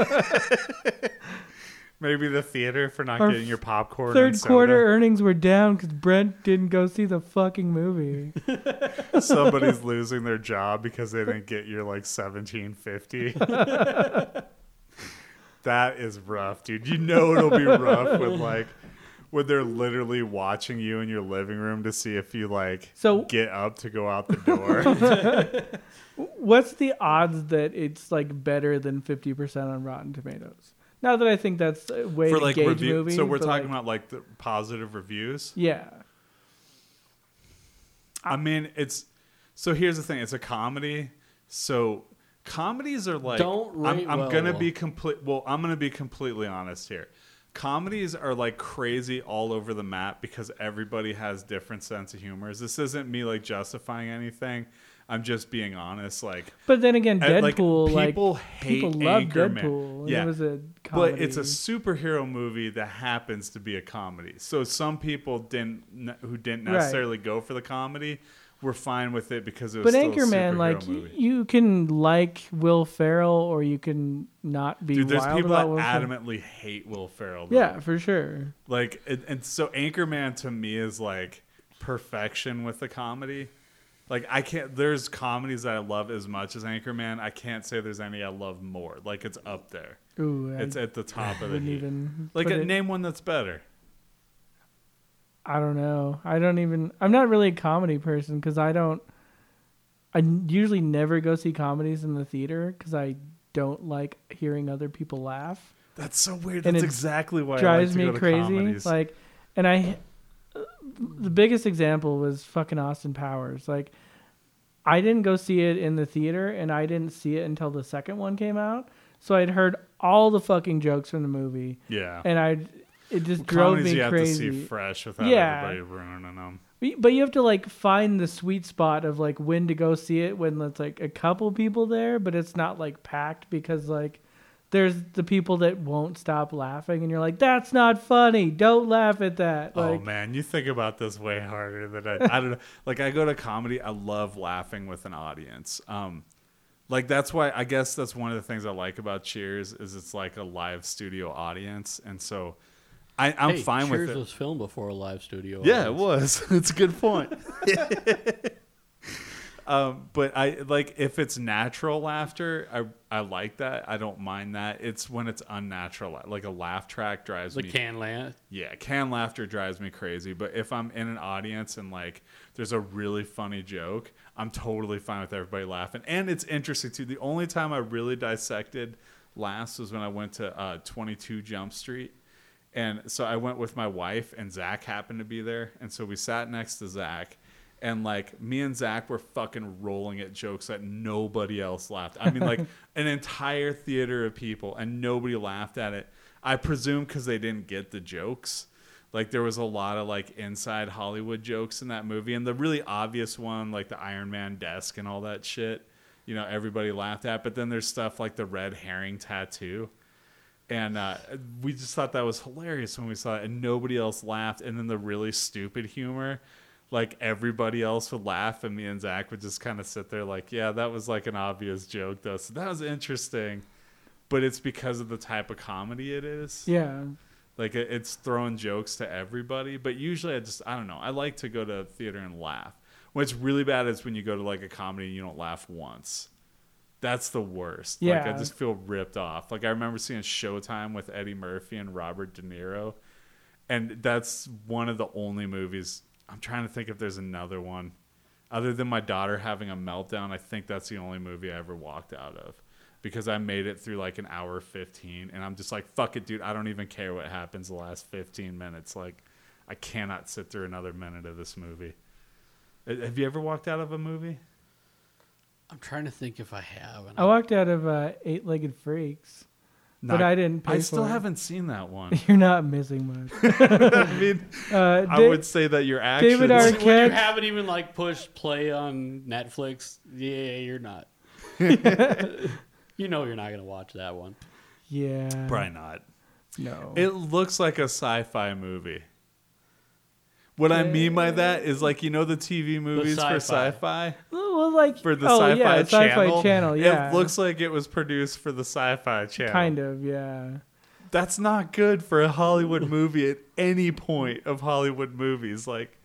Maybe the theater for not Our getting your popcorn. third quarter earnings were down because Brent didn't go see the fucking movie. somebody's losing their job because they didn't get your like seventeen fifty. that is rough, dude. You know it'll be rough with like where they're literally watching you in your living room to see if you like So- get up to go out the door. What's the odds that it's like better than fifty percent on Rotten Tomatoes? Not that I think that's a way for to like gauge review. movies. so we're talking like, about like the positive reviews. yeah. I mean, it's so here's the thing. It's a comedy. So comedies are like Don't I'm, rate I'm well. gonna be complete. Well, I'm gonna be completely honest here. Comedies are like crazy all over the map because everybody has different sense of humors. This isn't me like justifying anything. I'm just being honest. Like, But then again, eh, like, Deadpool, like people hate people love Anchorman. Deadpool. Yeah. it was a comedy. but it's a superhero movie that happens to be a comedy. So some people didn't who didn't Right. necessarily go for the comedy were fine with it because it was But Anchorman, like y- movie. you can like Will Ferrell or you can not be Dude, there's people that Ferrell. adamantly hate Will Ferrell. though. Yeah, for sure. like it, and so Anchorman to me is like perfection with the comedy. Like I can't. There's comedies that I love as much as Anchorman. I can't say there's any I love more. Like it's up there. Ooh, I It's at the top of the heap. even Like a, uh, it- name one that's better. I don't know. I don't even. I'm not really a comedy person because I don't. I usually never go see comedies in the theater because I don't like hearing other people laugh. That's so weird. And That's exactly why drives I like me crazy. comedies. Like, and I, the biggest example was fucking Austin Powers. Like, I didn't go see it in the theater, and I didn't see it until the second one came out. So I'd heard all the fucking jokes from the movie, yeah. and I, it just drove comedies me you crazy. have to see fresh without Yeah. everybody ruining them. But you have to like find the sweet spot of like when to go see it when it's like a couple people there, but it's not like packed because like there's the people that won't stop laughing and you're like, that's not funny. Don't laugh at that. oh Like, man, you think about this way harder than I. I don't know. Like I go to comedy, I love laughing with an audience. Um, like that's why I guess that's one of the things I like about Cheers is it's like a live studio audience, and so I, I'm Hey, fine with it. was filmed before a live studio. Yeah, it was. it's a good point. um, but I like if it's natural laughter, I I like that. I don't mind that. It's when it's unnatural, like a laugh track drives The me. can laugh. Yeah, can laughter drives me crazy. But if I'm in an audience and like there's a really funny joke, I'm totally fine with everybody laughing. And it's interesting too. The only time I really dissected laughs was when I went to uh, 22 Jump Street. And so I went with my wife, and Zach happened to be there. And so we sat next to Zach. And like me and Zach were fucking rolling at jokes that nobody else laughed. I mean, like an entire theater of people, and nobody laughed at it. I presume because they didn't get the jokes. Like there was a lot of like inside Hollywood jokes in that movie, and the really obvious one, like the Iron Man desk and all that shit, you know, everybody laughed at. But then there's stuff like the red herring tattoo, and uh, we just thought that was hilarious when we saw it, and nobody else laughed. And then the really stupid humor, like everybody else would laugh, and me and Zach would just kind of sit there like, yeah, that was like an obvious joke though, so that was interesting. But it's because of the type of comedy it is. yeah. Like it's throwing jokes to everybody, but usually I just I don't know. I like to go to theater and laugh. What's really bad is when you go to like a comedy and you don't laugh once. That's the worst. Like I just feel ripped off. Like I remember seeing Showtime with Eddie Murphy and Robert De Niro, and that's one of the only movies. I'm trying to think if there's another one, other than my daughter having a meltdown. I think that's the only movie I ever walked out of because I made it through like an hour 15 and I'm just like fuck it dude I don't even care what happens the last 15 minutes like I cannot sit through another minute of this movie. Uh, Have you ever walked out of a movie? I'm trying to think if I have. I walked out of uh, Eight Legged Freaks, but I didn't pay I for still it. haven't seen that one. You're not missing much. I mean, Uh, I Da- would say that your actions David When, Arquette- when you haven't even like pushed play on Netflix, yeah, you're not. you know you're not gonna watch that one. Yeah. probably not. No. It looks like a sci-fi movie. What I mean by that is like you know the TV movies for sci-fi. sci-fi well, like for the oh, sci-fi yeah, channel. Sci-Fi channel. Yeah. It looks like it was produced for the sci-fi channel. kind of. Yeah. That's not good for a Hollywood movie at any point of Hollywood movies. Like,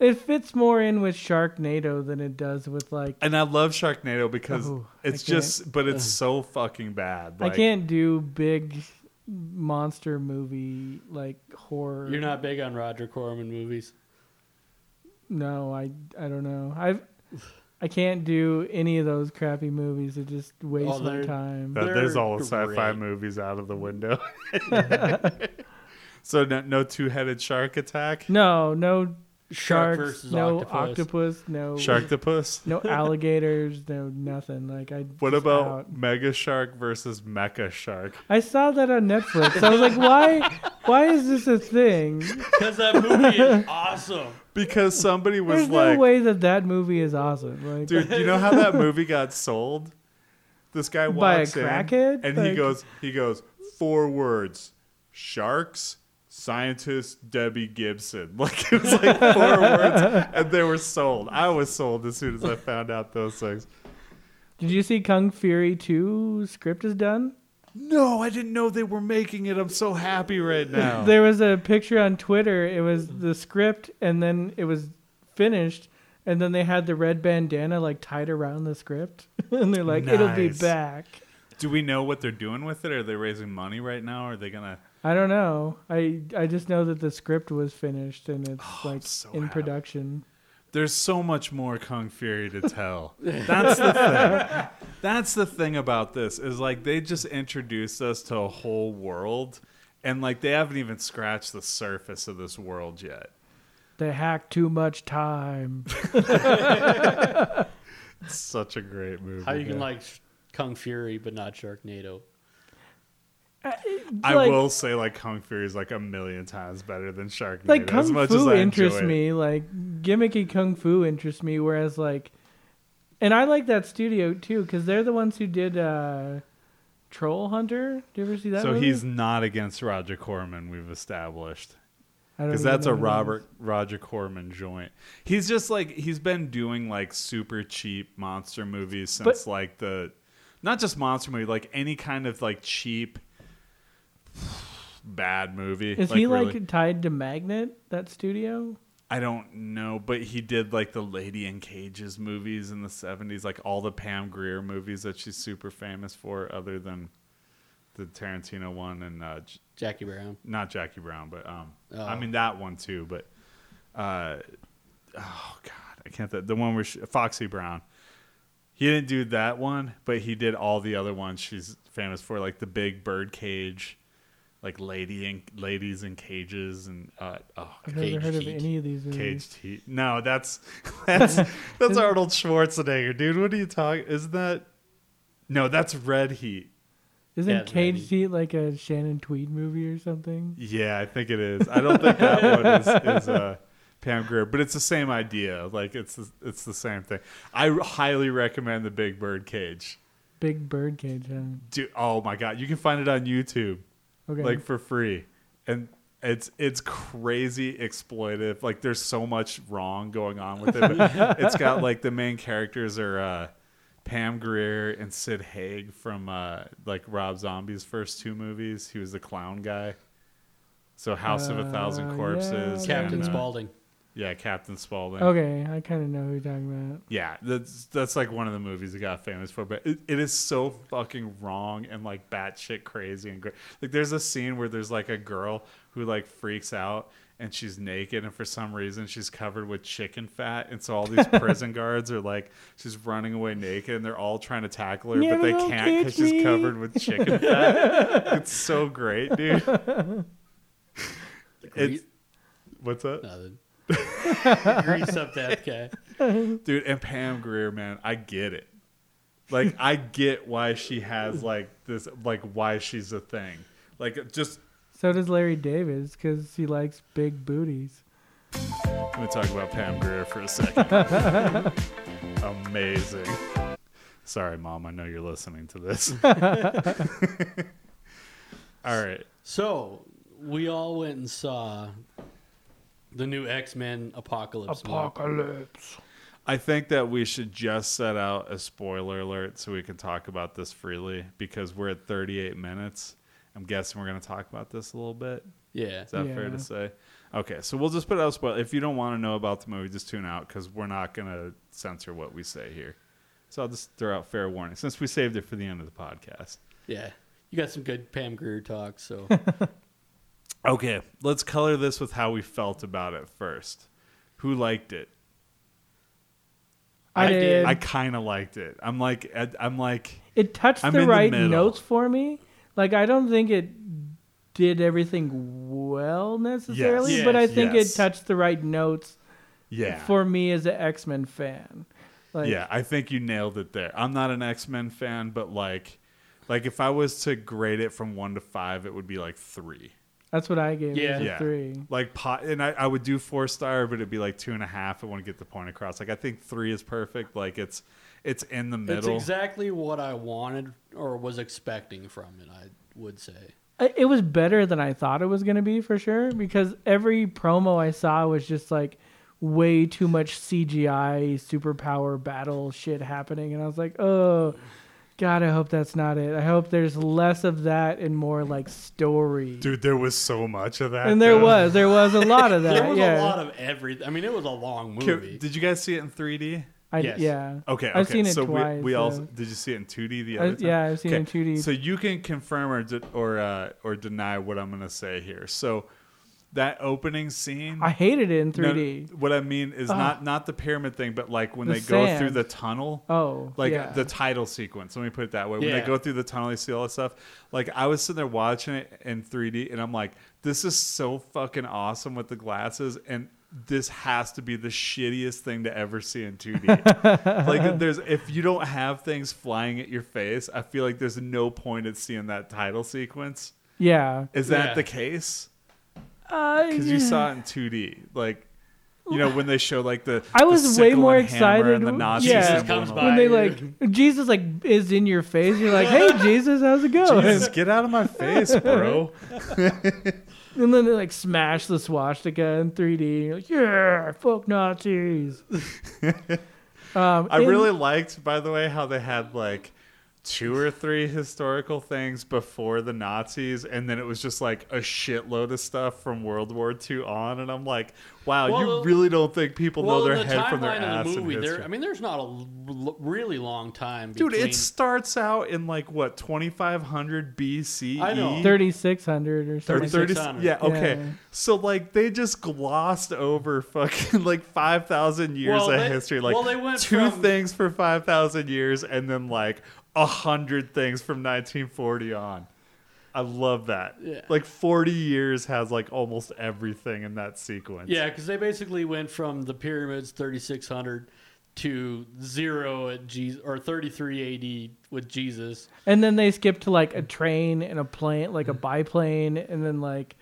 It fits more in with Sharknado than it does with like. and I love Sharknado because Oh, I it's can't. just, but it's so fucking bad. I can't do big monster movie like horror. You're not big on Roger Corman movies. No, I I don't know. I've I can't do any of those crappy movies. It just wastes Oh, my they're- time. That- there's They're all the sci-fi great. movies out of the window. so no, no two-headed shark attack. No, no Shark sharks, versus no octopus. octopus, no Sharktopus. no alligators, no nothing. Like I. What about out. Mega Shark versus Mecha Shark? I saw that on Netflix. I was like, why? Why is this a thing? Because that movie is awesome. Because somebody was There's like, no way that that movie is awesome. Like, dude, you know how that movie got sold? This guy By a walks in crackhead? and he goes, he goes, four words: sharks, scientist, Debbie Gibson. Like it was like four words, and they were sold. I was sold as soon as I found out those things. did you see Kung Fury 2 script is done? No, I didn't know they were making it. I'm so happy right now. There was a picture on Twitter. It was the script, and then it was finished, and then they had the red bandana like tied around the script, and they're like, "It'll be Nice. back." Do we know what they're doing with it? Are they raising money right now? Are they gonna? I don't know. I I just know that the script was finished and it's oh, like Oh, so in happy. production. There's so much more Kung Fury to tell. That's the thing. That's the thing about this is like they just introduced us to a whole world, and like they haven't even scratched the surface of this world yet. They hacked too much time. It's such a great movie. How you can like Kung Fury but not Sharknado? I like- will say like Kung Fury is like a million times better than Sharknado. like as kung much fu as I interests me. Like gimmicky kung fu interests me. Whereas like, and I like that studio too because they're the ones who did uh, Troll Hunter. Do you ever see that? So movie? he's not against Roger Corman. We've established. Because that's a Robert. Roger Corman joint. He's just like he's been doing like super cheap monster movies since But- like the not just monster movie, like any kind of like cheap bad movie. Is he really- like tied to Magnet? That studio? I don't know, but he did like the Lady in Cages movies in the seventies, like all the Pam Grier movies that she's super famous for, other than the Tarantino one and uh, J- Jackie Brown. not Jackie Brown, but um, I Oh. mean that one too. But uh, oh god, I can't. Th- the one where she, Foxy Brown. He didn't do that one, but he did all the other ones she's famous for, like the Big Bird Cage, like Lady in Ladies in Cages, and uh, oh I've never Cage heard of Heat. any of these movies. Caged Heat. No, that's that's that's Arnold Schwarzenegger, dude. What are you talking? Is that? No, that's Red Heat. Isn't Yeah, it's Cage Heat like a Shannon Tweed movie or something? Yeah, I think it is. I don't think that one is, is uh, Pam Grier, but it's the same idea. Like it's the, it's the same thing. I highly recommend the Big Bird Cage. Big Bird Cage. Huh? Dude, oh my god, you can find it on YouTube Okay. like for free, and it's it's crazy exploitive. Like there's so much wrong going on with it. But it's got like the main characters are uh, Pam Grier and Sid Haig from uh, like Rob Zombie's first two movies. He was the clown guy. So House of a Thousand Uh, Corpses. yeah. Captain and, uh, Spaulding. Yeah, Captain Spaulding. okay, I kind of know who you're talking about. Yeah, that's that's like one of the movies that got famous for, but it, it is so fucking wrong and like batshit crazy and great. Like, there's a scene where there's like a girl who like freaks out and she's naked, and for some reason she's covered with chicken fat, and so all these prison guards are like, she's running away naked, and they're all trying to tackle her, Yeah, but they can't because she's covered with chicken fat. it's so great, dude. It's, what's up Nothing. Grease up that guy. dude and pam grier man i get it. Like i get why she has like this like why she's a thing. Like just So does Larry Davis because he likes big booties. let me talk about pam grier for a second. Amazing. Sorry mom i know you're listening to this. All right. So we all went and saw the new X Men Apocalypse. movie. Apocalypse. I think that we should just set out a spoiler alert so we can talk about this freely because we're at 38 minutes. I'm guessing we're going to talk about this a little bit. Yeah. Is that fair to say? Okay, so we'll just put out a spoiler. If you don't want to know about the movie, just tune out because we're not going to censor what we say here. So I'll just throw out fair warning since we saved it for the end of the podcast. Yeah. you got some good Pam Grier talk. So Okay, let's color this with how we felt about it first. Who liked it? I, I did. did. I kind of liked it. I'm like, I'm like, it touched I'm the in the right notes for me. Like I don't think it did everything well necessarily, Yes. but I think yes. it touched the right notes yeah, for me as an X Men fan. Like, yeah. I think you nailed it there. I'm not an X Men fan, but like, like if I was to grade it from one to five, it would be like three. That's what I gave. Yeah. it, Yeah, three. like pot, and I, I would do four star, but it'd be like two and a half. I want to get the point across. Like I think three is perfect. Like it's it's in the middle. it's exactly what I wanted or was expecting from it. I would say. It was better than I thought it was going to be for sure because every promo I saw was just like way too much CGI superpower battle shit happening and I was like, "Oh, god, I hope that's not it. I hope there's less of that and more like story." Dude, there was so much of that. and there though. was there was a lot of that. There was yeah. a lot of everything. I mean, it was a long Ki- movie. Did you guys see it in 3D? I, Yes. yeah. Okay, okay. I've seen it so twice. we, we so- also did you see it in 2D the I- other time? yeah, I've seen it in 2D. So you can confirm or de- or uh, or deny what I'm gonna say here. So that opening scene. I hated it in 3D. what I mean is uh-huh. not not the pyramid thing, but like when The they go through the tunnel. Oh, like yeah. the title sequence. Let me put it that way. When Yeah. they go through the tunnel, they see all this stuff. Like I was sitting there watching it in 3D, and I'm like, this is so fucking awesome with the glasses, and this has to be the shittiest thing to ever see in 2D. like there's if you don't have things flying at your face, I feel like there's no point in seeing that title sequence. yeah. Is that Yeah. the case? Uh, Because you saw it in 2D, like. You know when they show like the I the was way sickle more and hammer excited and the w- Nazi yeah. Jesus symbol comes and by. all when they like Jesus like is in your face, you're like, "Hey Jesus, how's it going?" Jesus, get out of my face, bro. And then they like smash the swastika in 3D. You're like, yeah, fuck Nazis. um, I and- really liked, by the way, how they had like two or three historical things before the Nazis, and then it was just like a shitload of stuff from World War II on, and I'm like, wow, you Well, really don't think people well, know their the head from their ass of the in movie, there. history. I mean, there's not a l- l- really long time. Dude, it starts out in like what 2500 BCE. I know. 3600 or Or something. 3600. yeah, okay. Yeah. So like they just glossed over fucking like 5000 years Well, of they- history. Like well, they went two from- things for 5000 years and then like a hundred things from 1940 on. I love that. Yeah. Like 40 years has like almost everything in that sequence. Yeah, because they basically went from the pyramids 3600 to zero at Jesus or 33 AD with Jesus. And then they skip to like a train and a plane, like a biplane, and then like,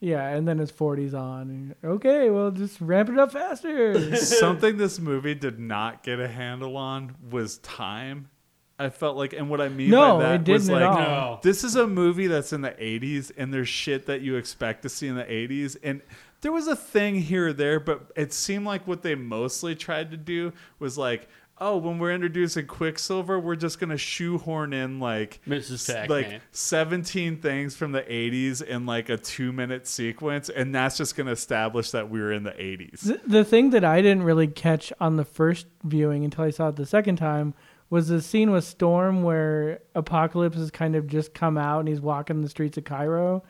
yeah, and then it's 40s on. And you're, okay, well, just ramp it up faster. Something this movie did not get a handle on was time. I felt like, and what I mean No, by that it was didn't like, at all. No. this is a movie that's in the 80s, and there's shit that you expect to see in the 80s, and there was a thing here or there, but it seemed like what they mostly tried to do was like, oh, when we're introducing Quicksilver, we're just gonna shoehorn in like Mrs. s- Pac-Man. like 17 things from the 80s in like a two minute sequence, and that's just gonna establish that we were in the 80s. the, the thing that I didn't really catch on the first viewing until I saw it the second time was the scene with Storm where Apocalypse has kind of just come out and he's walking the streets of Cairo.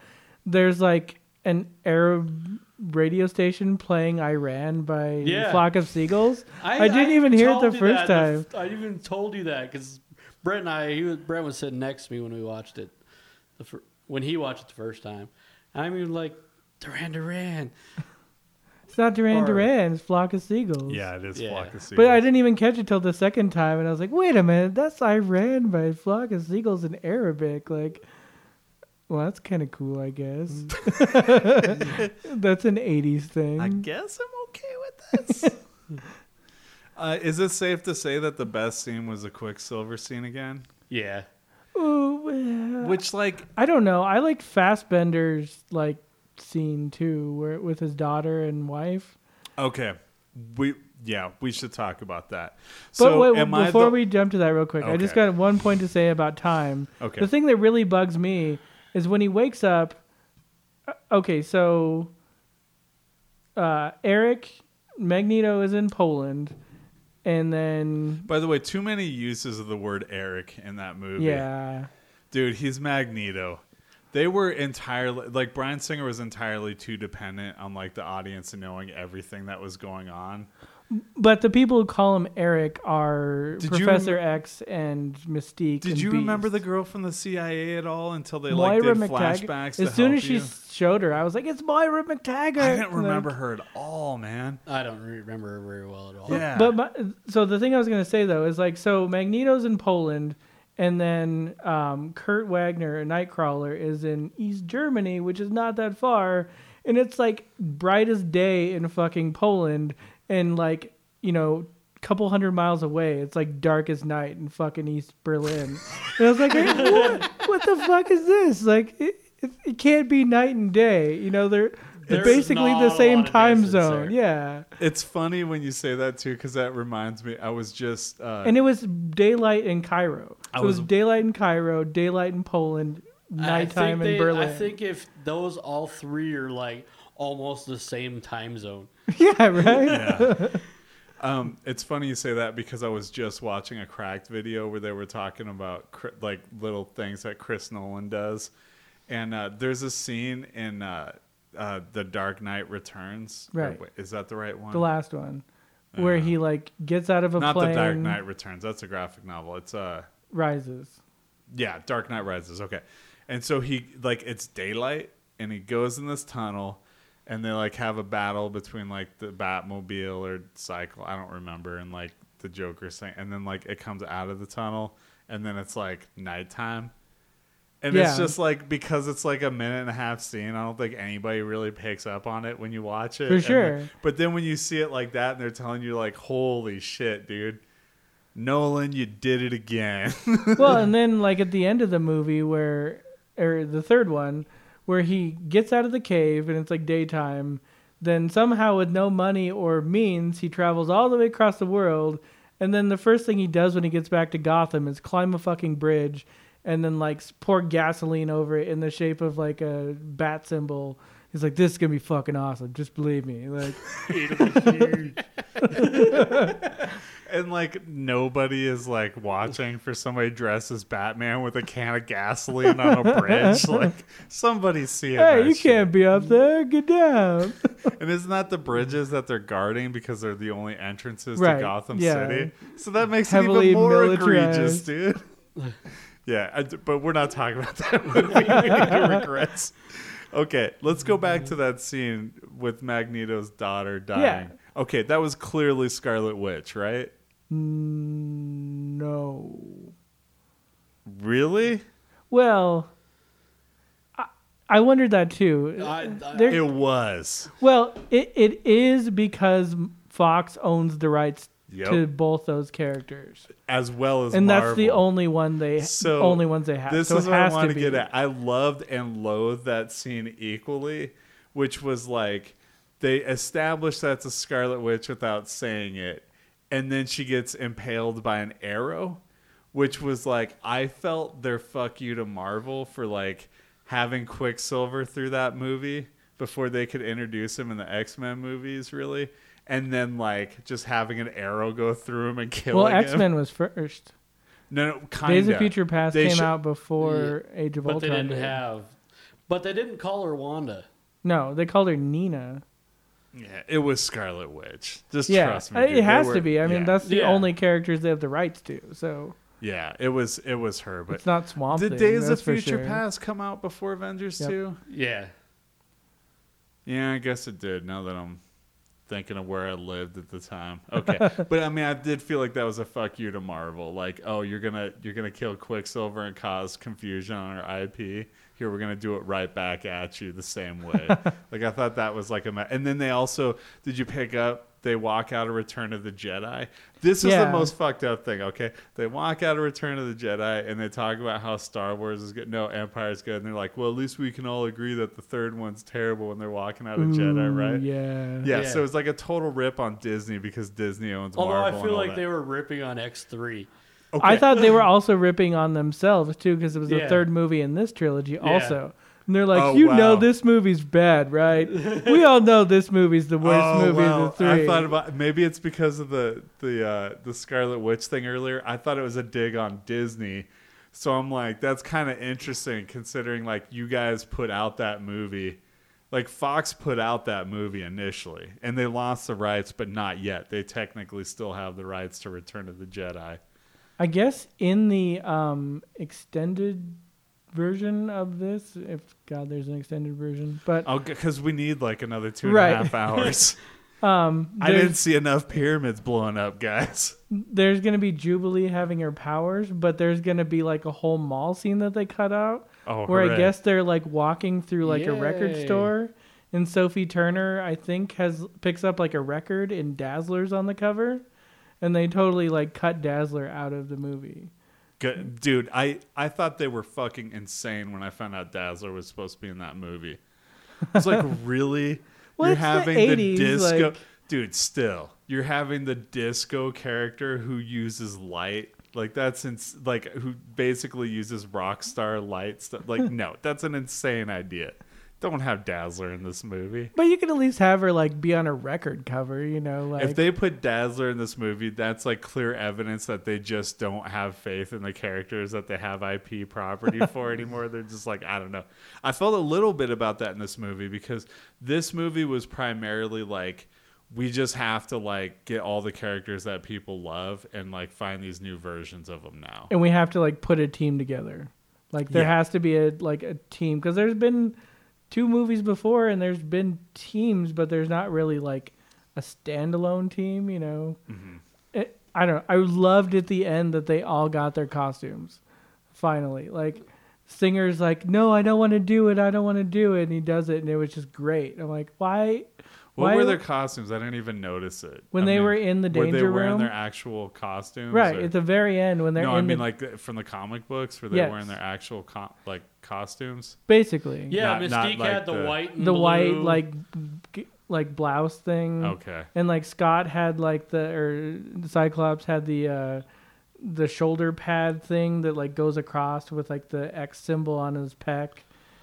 There's like an Arab radio station playing I Ran by Yeah. Flock of Seagulls. I, didn't even hear it the first that. time. I even told you that because Brett and I, he was, Brett was sitting next to me when we watched it, the fir- when he watched it the first time. I'm even like, Duran Duran. It's not Duran Or- Duran, it's Flock of Seagulls. Yeah, it is Yeah. Flock of Seagulls. But I didn't even catch it till the second time, and I was like, "Wait a minute, that's I Ran by Flock of Seagulls in Arabic." Like, well, that's kind of cool, I guess. that's an '80s thing. I guess I'm okay with this. uh, is it safe to say that the best scene was the Quicksilver scene again? Yeah. Ooh, well, Which, like, I don't know. I liked Fassbender's like scene too, where with his daughter and wife. okay, we yeah, we should talk about that. But So, wait, am I before the- we jump to that real quick, I just got one point to say about time. Okay. The thing that really bugs me is when he wakes up. uh, Okay, so uh, Eric Magneto is in Poland, and then By the way, too many uses of the word Eric in that movie. yeah, Dude, he's Magneto. They were entirely like Bryan Singer was entirely too dependent on like the audience and knowing everything that was going on. But the people who call him Eric are Did Professor rem- X and Mystique. Did and you remember the girl from the CIA at all until they like Moira did MacTaggert? flashbacks? As to soon help as she you? showed her, I was like, "It's Moira MacTaggert." I didn't Like- remember her at all, man. I don't remember her very well at all. Yeah, But my, so the thing I was gonna say though is like so Magneto's in Poland, and then um, Kurt Wagner, Nightcrawler, is in East Germany, which is not that far, and it's like bright as day in fucking Poland, and like you know. Couple hundred miles away, it's like dark as night in fucking East Berlin. And I was like, "Hey, what? What the fuck is this? Like, it, it, it can't be night and day. You know, they're they're There's basically the same time zone. there. Yeah. it's funny when you say that too, because that reminds me. I was just uh, and it was daylight in Cairo. So I it was was- daylight in Cairo, daylight in Poland, nighttime in they- Berlin. I think if those all three are like almost the same time zone. yeah, right. yeah. Um, it's funny you say that because I was just watching a cracked video where they were talking about like little things that Chris Nolan does, and uh, there's a scene in uh, uh, The Dark Knight Returns. Right. wait, is that the right one? The last one, where he like gets out of a Not plane, The Dark Knight Returns. That's a graphic novel. It's uh rises. yeah, Dark Knight Rises. Okay, and so he like it's daylight, and he goes in this tunnel, and they like have a battle between like the Batmobile or cycle. I don't remember, and like the Joker saying, and then like it comes out of the tunnel, and then it's like nighttime. And Yeah. it's just like because it's like a minute and a half scene. I don't think anybody really picks up on it when you watch it. For sure. then- but then when you see it like that, and they're telling you like, "Holy shit, dude, Nolan, you did it again." well, and then like at the end of the movie, where or the third one, where he gets out of the cave and it's like daytime. Then somehow, with no money or means, he travels all the way across the world. And then the first thing he does when he gets back to Gotham is climb a fucking bridge, and then like pour gasoline over it in the shape of like a bat symbol. He's like, "This is gonna be fucking awesome. Just believe me." Like, And like nobody is like watching for somebody dressed as Batman with a can of gasoline on a bridge. like somebody's seeing. hey, you shit. can't be up there. Get down. And isn't that the bridges that they're guarding because they're the only entrances Right, to Gotham yeah. City? So that makes Heavily it even more egregious, dude. yeah, I but we're not talking about that movie. we need to regrets. Okay, let's go back to that scene with Magneto's daughter dying. Yeah. Okay, that was clearly Scarlet Witch, right? No. Really? Well, I, I wondered that too. I, I, There- It was. well, it, it is because Fox owns the rights Yep. to both those characters, As well as and that's the only one they so only ones they have. This so is it what I has want to be. get at. I loved and loathed that scene equally, which was like they established that's a Scarlet Witch without saying it, and then she gets impaled by an arrow, which was like I felt their fuck you to Marvel for like having Quicksilver through that movie before they could introduce him in the X Men movies, really. And then, like, just having an arrow go through him and killing Well. X Men was first. No, no, kind Days of Future Past They came sho- out before Age of but Ultron. they didn't did. have. But they didn't call her Wanda. No, they called her Nina. Yeah, it was Scarlet Witch. Just Yeah, trust me. Dude. it has were- to be. I mean, yeah. that's the Yeah. only characters they have the rights to. So yeah. It was it was her. But it's not Swamp did Thing. Days of Future sure. Past come out before Avengers Yep. two? Yeah. Yeah, I guess it did. Now that I'm thinking of where I lived at the time. Okay, but I mean, I did feel like that was a fuck you to Marvel. Like, oh, you're gonna you're gonna kill Quicksilver and cause confusion on our IP. Here, we're gonna do it right back at you the same way. like, I thought that was like a. Ma- and then they also did you pick up? They walk out of Return of the Jedi. This is Yeah. the most fucked up thing. Okay, they walk out of Return of the Jedi and they talk about how Star Wars is good. No, Empire is good. And they're like, well, at least we can all agree that the third one's terrible when they're walking out of Jedi, right? Yeah. Yeah, Yeah. so it's like a total rip on Disney because Disney owns Although Marvel. I feel and all like that. they were ripping on X3. I thought they were also ripping on themselves too because it was the Yeah. third movie in this trilogy also. And they're like, Oh, you know, wow. this movie's bad, right? we all know this movie's the worst Oh, movie wow. of the three. I thought about maybe it's because of the the uh, the Scarlet Witch thing earlier. I thought it was a dig on Disney, So I'm like, that's kind of interesting considering like you guys put out that movie. Like Fox put out that movie initially and they lost the rights, but not yet. They technically still have the rights to Return of the Jedi. I guess in the um, extended version of this, if God, there's an extended version, but Oh, because we need like another two and a half Right. hours. um, I didn't see enough pyramids blowing up, guys. there's gonna be Jubilee having her powers, but there's gonna be like a whole mall scene that they cut out Oh, where I hooray. guess they're like walking through like a record Yay. store, and Sophie Turner I think has picks up like a record and Dazzler's on the cover, and they totally like cut Dazzler out of the movie. Good. Dude, I, I thought they were fucking insane when I found out Dazzler was supposed to be in that movie. It's like, really? Well, you're the having the, 80s, disco. like- Dude, still. You're having the disco character who uses light. Like, that's ins- like, who basically uses rock star light stuff. Like, no, that's an insane idea. Don't have Dazzler in this movie. But you could at least have her like be on a record cover, you know, like if they put Dazzler in this movie, that's like clear evidence that they just don't have faith in the characters that they have IP property for anymore. They're just like, I don't know. I felt a little bit about that in this movie because this movie was primarily like we just have to like get all the characters that people love and like find these new versions of them now. and we have to like put a team together. Like there Yeah. has to be a like a team because there's been two movies before and there's been teams, but there's not really like a standalone team. You know, Mm-hmm. it, I don't. know. I loved at the end that they all got their costumes. Finally, like Singer's like, no, I don't want to do it. I don't want to do it, and he does it, and it was just great. I'm like, why? What why were their costumes? I didn't even notice it. When I they mean, were in the were they danger wearing room? their actual costumes? right or- at the very end when they're no, in I mean the like from the comic books were they Yes. wearing their actual co- like costumes? basically Yeah, Not- not Mystique like had the, the- white and the blue. white like g- like blouse thing. Okay. And like Scott had like the or Cyclops had the uh the shoulder pad thing that like goes across with like the X symbol on his pec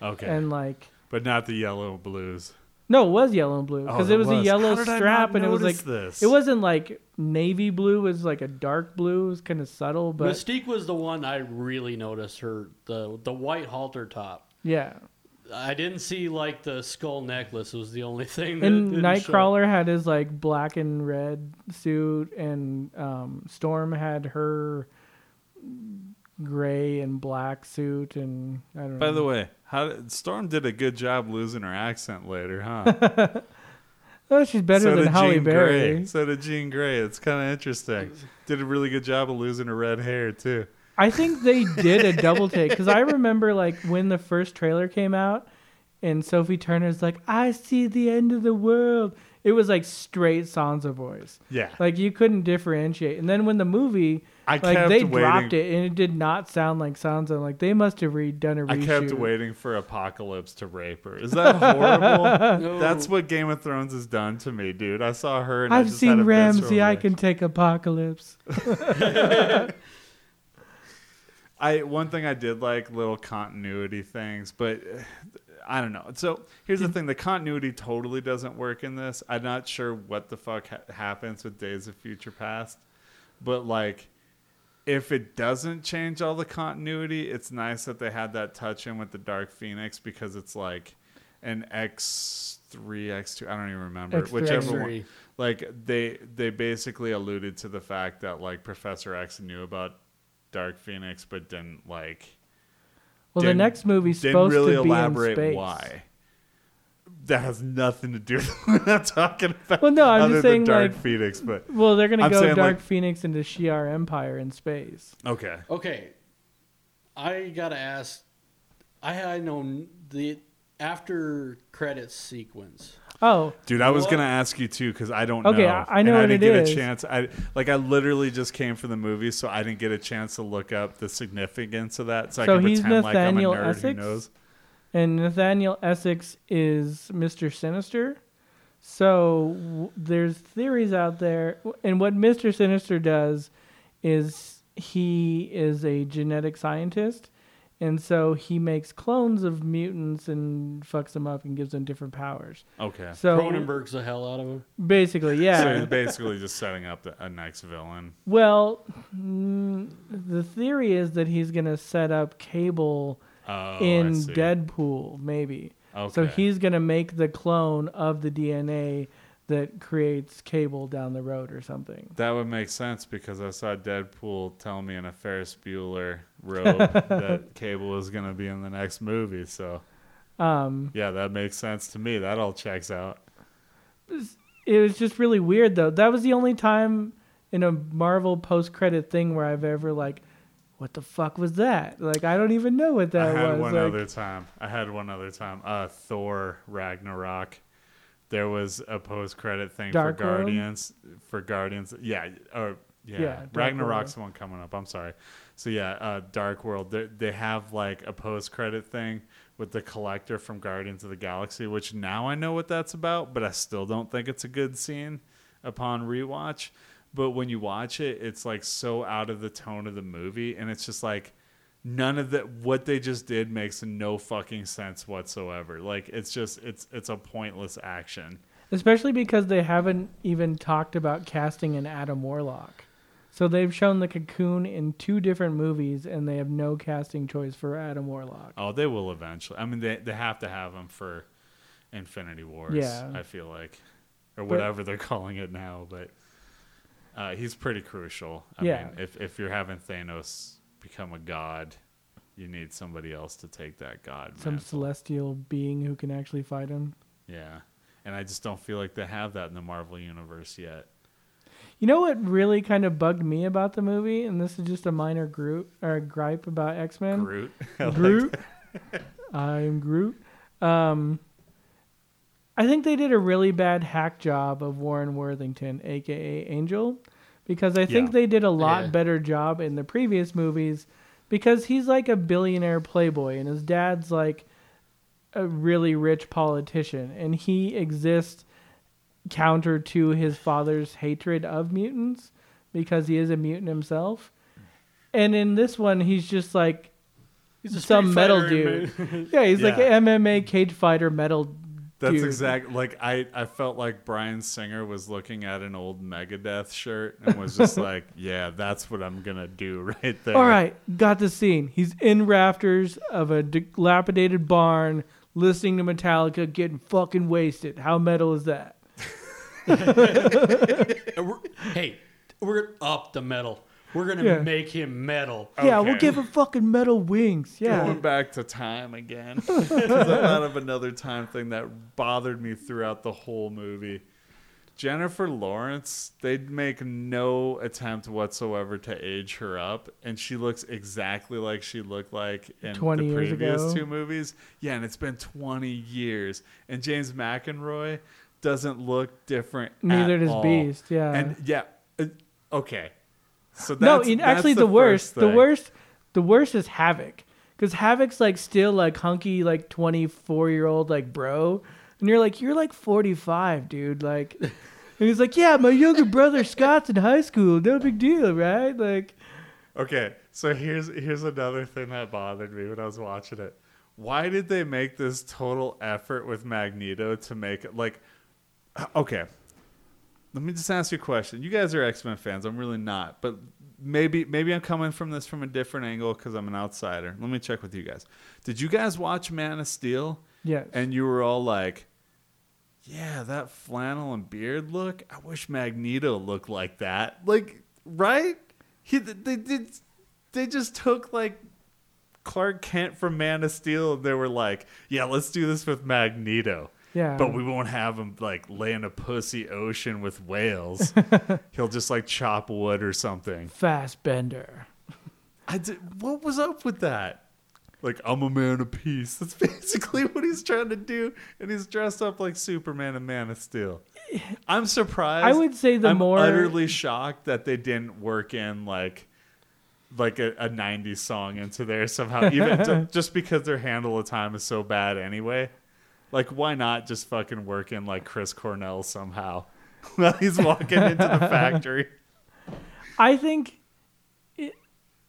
Okay. and like but not the yellow blues. No, it was yellow and blue because Oh, it it was, a was. yellow How did I strap not and it was like notice this? it wasn't like navy blue, it was like a dark blue. It was kind of subtle, but Mystique was the one I really noticed her the the white halter top. yeah. I didn't see like the skull necklace was the only thing. That And didn't show. Nightcrawler had his like black and red suit, and um, Storm had her gray and black suit, and I don't know. By the way, how Storm did a good job losing her accent later, huh? oh, she's better so than Halle Jean Berry. Grey. So did Jean Grey. It's kind of interesting. Did a really good job of losing her red hair too. I think they did a double take because I remember like when the first trailer came out, and Sophie Turner's like, "I see the end of the world." It was like straight Sansa voice. Yeah. Like you couldn't differentiate. And then when the movie, I like kept they waiting- dropped it, and it did not sound like Sansa. Like they must have redone a reshoot. I kept waiting for Apocalypse to rape her. Is that horrible? That's what Game of Thrones has done to me, dude. I saw her and I I've just had a seen Ramsay. I can take Apocalypse. I one thing I did like little continuity things, but uh, I don't know. So here's the thing: the continuity totally doesn't work in this. I'm not sure what the fuck ha- happens with Days of Future Past, but like, if it doesn't change all the continuity, it's nice that they had that touch in with the Dark Phoenix because it's like an X three, X two. I don't even remember X3, whichever X3. one. Like they they basically alluded to the fact that like Professor X knew about Dark Phoenix, but didn't like. Well, didn't- the next movie's didn't supposed really to be elaborate in space. why. That has nothing to do with what I'm talking about. Well, no, I'm other just than saying, Dark like- Phoenix, but Well, they're gonna I'm go Dark like- Phoenix into Shi'ar Empire in space. okay. Okay, I gotta ask. I I know the after credits sequence. Oh, Dude, I was What? gonna ask you too because I don't Okay, know. I- I know and I didn't it get is. a chance. I like I literally just came for the movie, so I didn't get a chance to look up the significance of that. So, I can he's pretend like I'm a Nathaniel nerd who Essex? knows. And Nathaniel Essex is Mr. Sinister. So w- there's theories out there, and what Mr. Sinister does is he is a genetic scientist, and so he makes clones of mutants and fucks them up and gives them different powers. Okay. So Cronenberg's the hell out of him. basically, yeah. So he's basically just setting up the, a next villain. Well, mm, the theory is that he's gonna set up Cable Oh, in. Deadpool, maybe. Okay. So he's gonna make the clone of the DNA that creates Cable down the road or something. That would make sense because I saw Deadpool tell me in a Ferris Bueller robe that Cable is going to be in the next movie. So, Um, yeah, that makes sense to me. That all checks out. it was just really weird though. That was the only time in a Marvel post-credit thing where I've ever like, what the fuck was that? Like I don't even know what that was. I had was. one like, other time. I had one other time. Uh, Thor Ragnarok. There was a post-credit thing Dark for World? Guardians. For Guardians, yeah, or yeah, Yeah, Dark Ragnarok's the one coming up. I'm sorry. So yeah, uh, Dark World. They they have like a post-credit thing with the collector from Guardians of the Galaxy, which now I know what that's about, but I still don't think it's a good scene upon rewatch. But when you watch it, it's like so out of the tone of the movie, and it's just like none of that what they just did makes no fucking sense whatsoever. Like it's just it's it's a pointless action. Especially because they haven't even talked about casting an Adam Warlock. So they've shown the cocoon in two different movies and they have no casting choice for Adam Warlock. Oh, they will eventually. I mean, they they have to have him for Infinity Wars. Yeah. I feel like, or But- whatever they're calling it now. But uh, he's pretty crucial. I Yeah. mean, if if you're having Thanos become a god, you need somebody else to take that god. Some mantle. celestial being who can actually fight him. Yeah, and I just don't feel like they have that in the Marvel universe yet. You know what really kind of bugged me about the movie, and this is just a minor Groot or gripe about X Men. Groot. I Groot. I'm Groot. Um, I think they did a really bad hack job of Warren Worthington, aka Angel, because I think Yeah. they did a lot Yeah. better job in the previous movies because he's like a billionaire playboy and his dad's like a really rich politician and he exists counter to his father's hatred of mutants because he is a mutant himself. And in this one he's just like He's a some metal dude. Yeah, he's like an MMA cage fighter metal That's dude. exact. Like I, I felt like Bryan Singer was looking at an old Megadeth shirt and was just like, "Yeah, that's what I'm gonna do right there." All right, got the scene. He's in rafters of a dilapidated barn, listening to Metallica, getting fucking wasted. How metal is that? We're- hey, we're up the metal. We're gonna Yeah. make him metal. Yeah, we'll Okay. give him fucking metal wings. Yeah. Going back to time again. 'Cause I thought of another time thing that bothered me throughout the whole movie. Jennifer Lawrence, they'd make no attempt whatsoever to age her up, and she looks exactly like she looked like in 20 the years previous ago. two movies. Yeah, and it's been 20 years, and James McAvoy doesn't look different. Neither at does all. Beast, yeah. and yeah, uh, okay. So no, that's, in, that's actually, the, first worst, the worst, the worst is Havoc, because Havoc's like still like hunky, like twenty four year old like bro, and you're like, you're like forty five, dude. Like, and he's like, yeah, my younger brother Scott's in high school. No big deal, right? Like, Okay, so here's here's another thing that bothered me when I was watching it. Why did they make this total effort with Magneto to make it like okay. Let me just ask you a question. You guys are X-Men fans. I'm really not, but maybe maybe I'm coming from this from a different angle cuz I'm an outsider. Let me check with you guys. Did you guys watch Man of Steel? yes, And you were all like, "Yeah, that flannel and beard look. I wish Magneto looked like that." Like, right? He they did they just took like Clark Kent from Man of Steel and they were like, "Yeah, let's do this with Magneto." Yeah, But we won't have him like lay in a pussy ocean with whales. He'll just like chop wood or something. Fassbender. I did, what was up with that? Like I'm a man of peace. That's basically what he's trying to do, and he's dressed up like Superman and Man of Steel. I'm surprised. I would say the I'm more- utterly shocked that they didn't work in like like a, a 90s song into there somehow even ju- just because their handle of time is so bad anyway like why not just fucking work in like chris cornell somehow while he's walking into the factory I think it,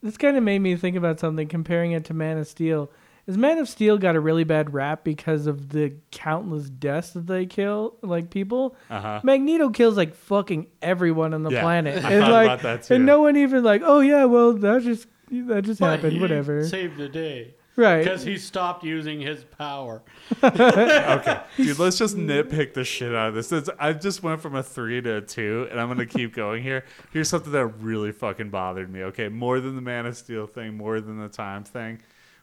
this kind of made me think about something comparing it to Man of Steel. Is Man of Steel got a really bad rap because of the countless deaths that they kill, like people? Uh-huh. Magneto kills like fucking everyone on the Yeah, planet, I and like, about that too. and no one even like, oh yeah, well that just that just But happened, he whatever, Saved the day. Right? Because he stopped using his power. Okay, dude, let's just nitpick the shit out of this. It's, I just went from a three to a two, and I'm gonna keep going here. Here's something that really fucking bothered me. Okay, more than the Man of Steel thing, more than the time thing.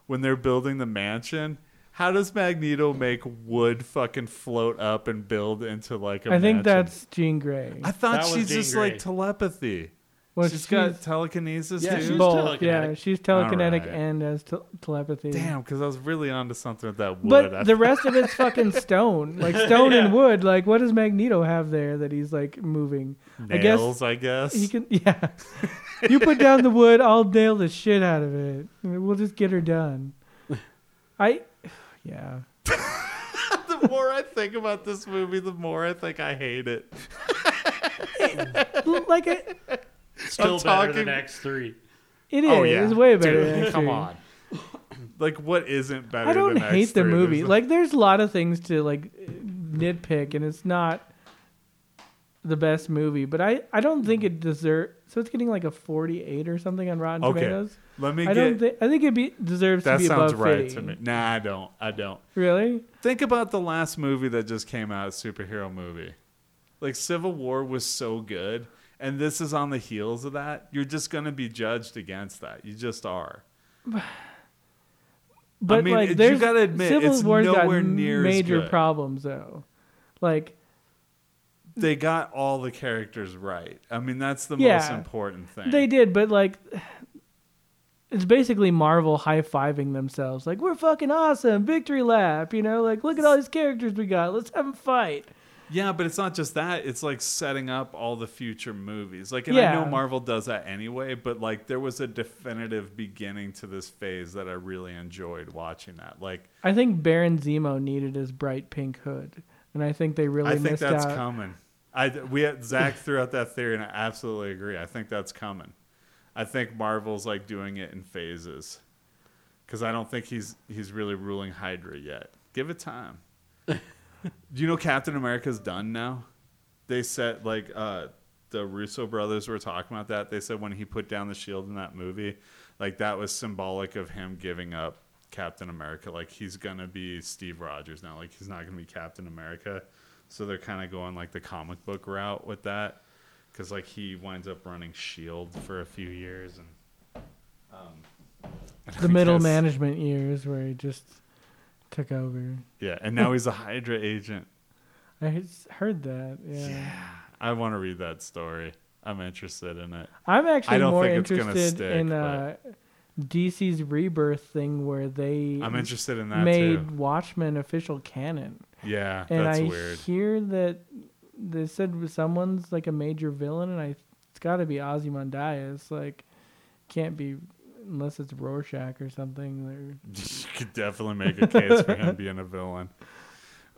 When they're building the mansion, how does Magneto make wood fucking float up and build into like a I think mansion? that's Jean Grey. I thought That was she's Jean just Grey. like telepathy. Well, she's she's got telekinesis Yeah, too. she's both. Yeah, she's telekinetic Alright. and has te- telepathy. Damn, because I was really onto something with that wood. But I the rest of it's fucking stone, like stone and wood. Like, what does Magneto have there that he's like moving? I guess nails, I guess. he can. Yeah, you put down the wood, I'll nail the shit out of it. We'll just get her done. I, yeah. the more I think about this movie, the more I think I hate it. like it, Still better than talking- X3. it oh, is. Oh yeah, It's way better. Dude, than come X3. on. Like, what isn't better? I don't than hate the X3? movie. There's Like, there's a lot of things to like nitpick, and it's not the best movie. But I, I don't think it deserves. So it's getting like a 48 or something on Rotten Okay, Tomatoes. let me I don't get. think. I think it be deserves to that be sounds above right 50. to me. Nah, I don't. I don't. Really? Think about the last movie that just came out, a superhero movie. Like Civil War was so good, and this is on the heels of that. You're just gonna be judged against that. You just are. But I mean, like, you there's gotta admit, Civil it's War's nowhere got near major problems though. Like, They got all the characters right. I mean, that's the most important thing. they did, but like, it's basically Marvel high fiving themselves. Like, we're fucking awesome, victory lap. You know, like, look at all these characters we got. Let's have them fight. Yeah, but it's not just that. It's like setting up all the future movies. Like, and I know Marvel does that anyway, but like there was a definitive beginning to this phase that I really enjoyed watching that. Like, I think Baron Zemo needed his bright pink hood, and I think they really I think missed that's out. coming. I we had Zach threw out that theory, and I absolutely agree. I think that's coming. I think Marvel's like doing it in phases, because I don't think he's he's really ruling Hydra yet. Give it time. Do you know Captain America's done now? They said like uh, the Russo brothers were talking about that. They said when he put down the shield in that movie, like that was symbolic of him giving up Captain America. Like he's gonna be Steve Rogers now. Like he's not gonna be Captain America. So they're kind of going like the comic book route with that, because like he winds up running Shield for a few years and. Um, the middle management years where he just took over. Yeah, and now he's a Hydra agent. I heard that. Yeah. I want to read that story. I'm interested in it. I'm actually more think it's gonna interested stick, in uh, DC's rebirth thing where they I'm interested in that made too. Watchmen official canon. Yeah, And that's I weird. hear that they said someone's like a major villain, and I it's got to be Ozymandias. Like, can't be unless it's Rorschach or something. Or, you could definitely make a case for him being a villain.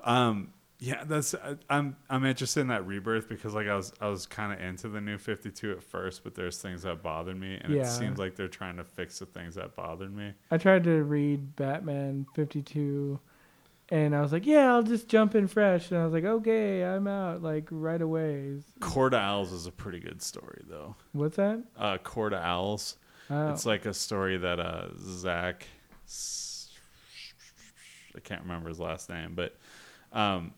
Um, yeah, that's I, I'm I'm interested in that rebirth because like I was I was kind of into the new 52 at first, but there's things that bothered me, and Yeah. it seems like they're trying to fix the things that bothered me. I tried to read Batman 52, and I was like, yeah, I'll just jump in fresh. And I was like, okay, I'm out like right away. Court of Owls is a pretty good story though. What's that? Uh, Court of Owls. Oh. It's like a story that uh, Zach, I can't remember his last name, but um,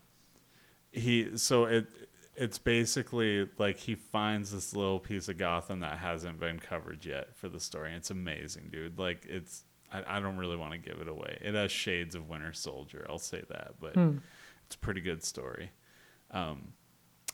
he so it it's basically like he finds this little piece of Gotham that hasn't been covered yet for the story. And it's amazing, dude. Like it's I, I don't really want to give it away. It has shades of Winter Soldier, I'll say that, but Hmm. it's a pretty good story. Um,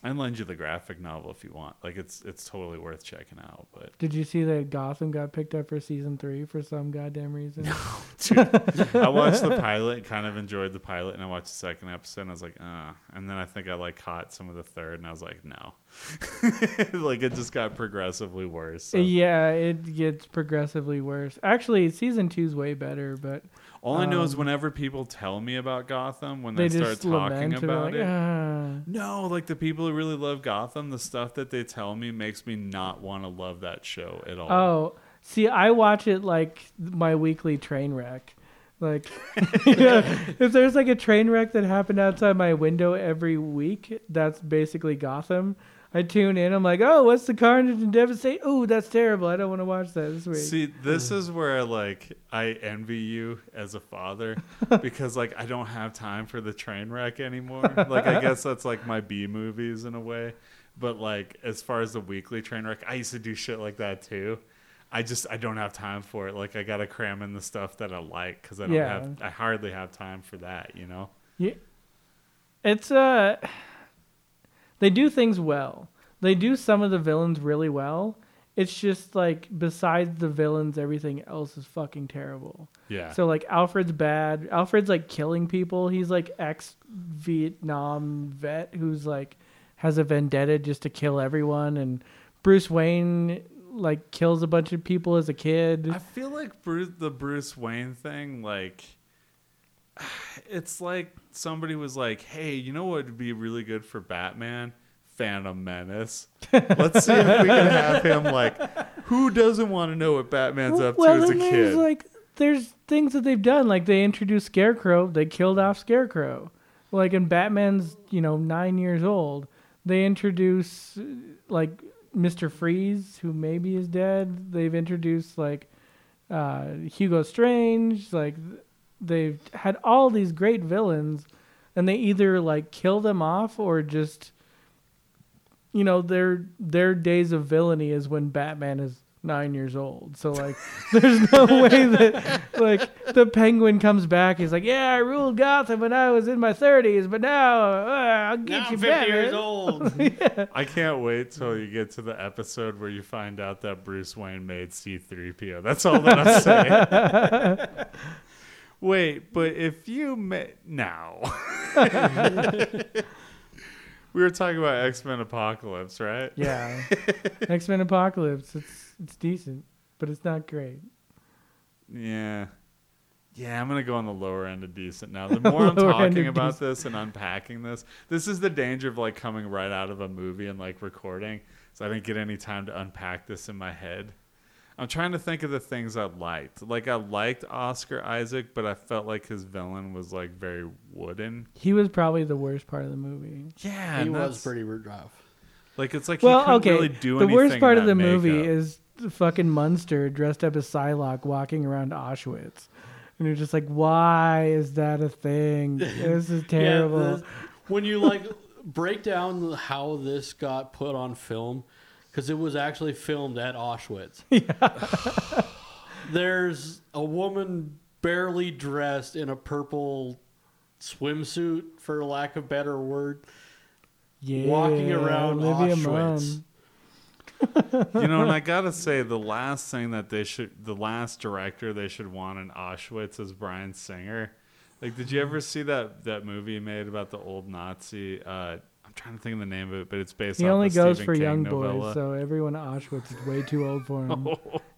I can lend you the graphic novel if you want. Like it's it's totally worth checking out. But Did you see that Gotham got picked up for season three for some goddamn reason? I watched the pilot, kind of enjoyed the pilot, and I watched the second episode, and I was like, uh. And then I think I like caught some of the third, and I was like, no. like it just got progressively worse. so. Yeah, it gets progressively worse. Actually, season two's way better, but All I know is um, whenever people tell me about Gotham, when they they, start talking lament and they're about like, it, ah. no, like the people who really love Gotham, the stuff that they tell me makes me not want to love that show at all. Oh, See, I watch it like my weekly train wreck. Like, if there's like a train wreck that happened outside my window every week, that's basically Gotham. I tune in. I'm like, oh, what's the carnage and devastation? Oh, that's terrible. I don't want to watch that this week. See, this is where like I envy you as a father because like I don't have time for the train wreck anymore. like I guess that's like my B movies in a way. But like as far as the weekly train wreck, I used to do shit like that too. I just I don't have time for it. Like I gotta cram in the stuff that I like because I don't Yeah. have I hardly have time for that. You know. Yeah. It's uh they do things well. They do some of the villains really well. It's just like besides the villains everything else is fucking terrible. Yeah. So like Alfred's bad. Alfred's like killing people. He's like ex Vietnam vet who's like has a vendetta just to kill everyone and Bruce Wayne like kills a bunch of people as a kid. I feel like Bruce, the Bruce Wayne thing, like, it's like somebody was like, "Hey, you know what would be really good for Batman? Phantom Menace. Let's see if we can have him like, who doesn't want to know what Batman's up to as a kid? like there's things that they've done. Like they introduced Scarecrow, they killed off Scarecrow. Like in Batman's, you know, nine years old, they introduce like Mister Freeze, who maybe is dead. They've introduced like uh, Hugo Strange. Like they've had all these great villains, and they either like kill them off or just you know their their days of villainy is when Batman is nine years old. So like, there's no way that like the Penguin comes back. He's like, yeah, I ruled Gotham when I was in my thirties, but now uh, I'll get Now you I'm 50 Batman. years old. I can't wait till you get to the episode where you find out that Bruce Wayne made C3PO. That's all that I'm saying. Wait, but if you made. Now. we were talking about X Men Apocalypse, right? Yeah, X Men Apocalypse. It's it's decent, but it's not great. Yeah. Yeah, I'm gonna go on the lower end of decent now. The more I'm talking about decent. this and unpacking this, this is the danger of like coming right out of a movie and like recording. So I didn't get any time to unpack this in my head. I'm trying to think of the things I liked. Like I liked Oscar Isaac, but I felt like his villain was like very wooden. He was probably the worst part of the movie. Yeah, he was pretty rough. Like it's like he Well, couldn't okay. really do the worst part of the that movie is the fucking Munster dressed up as Psylocke walking around Auschwitz. And you're just like, why is that a thing? This is terrible. Yeah, the- when you like break down how this got put on film, because it was actually filmed at Auschwitz. Yeah. There's a woman barely dressed in a purple swimsuit, for lack of better word, yeah, walking around Olivia Auschwitz. You know, and I gotta say, the last thing that they should, the last director they should want in Auschwitz is Bryan Singer. Like, did you ever see that that movie made about the old Nazi? Uh, I'm trying to think of the name of it, but it's based. On. He off only a goes Stephen for King young novella. boys, so everyone at Auschwitz is way too old for him.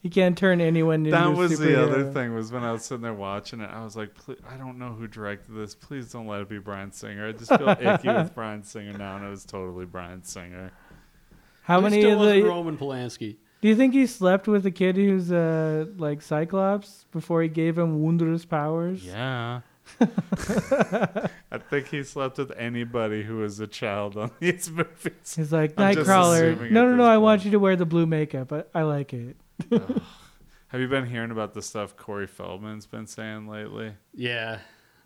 He can't turn anyone into that a was the other thing. Was when I was sitting there watching it, I was like, I don't know who directed this. Please don't let it be Bryan Singer. I just feel icky with Bryan Singer now, and it was totally Bryan Singer. How It many still of wasn't the? Roman Polanski? Do you think he slept with a kid who's uh like Cyclops before he gave him wondrous powers? Yeah. I think he slept with anybody who was a child on these movies. He's like I'm just Nightcrawler. assuming No, at no, no. this I want point. you to wear the blue makeup. I, I like it. Have you been hearing about the stuff Corey Feldman's been saying lately? Yeah.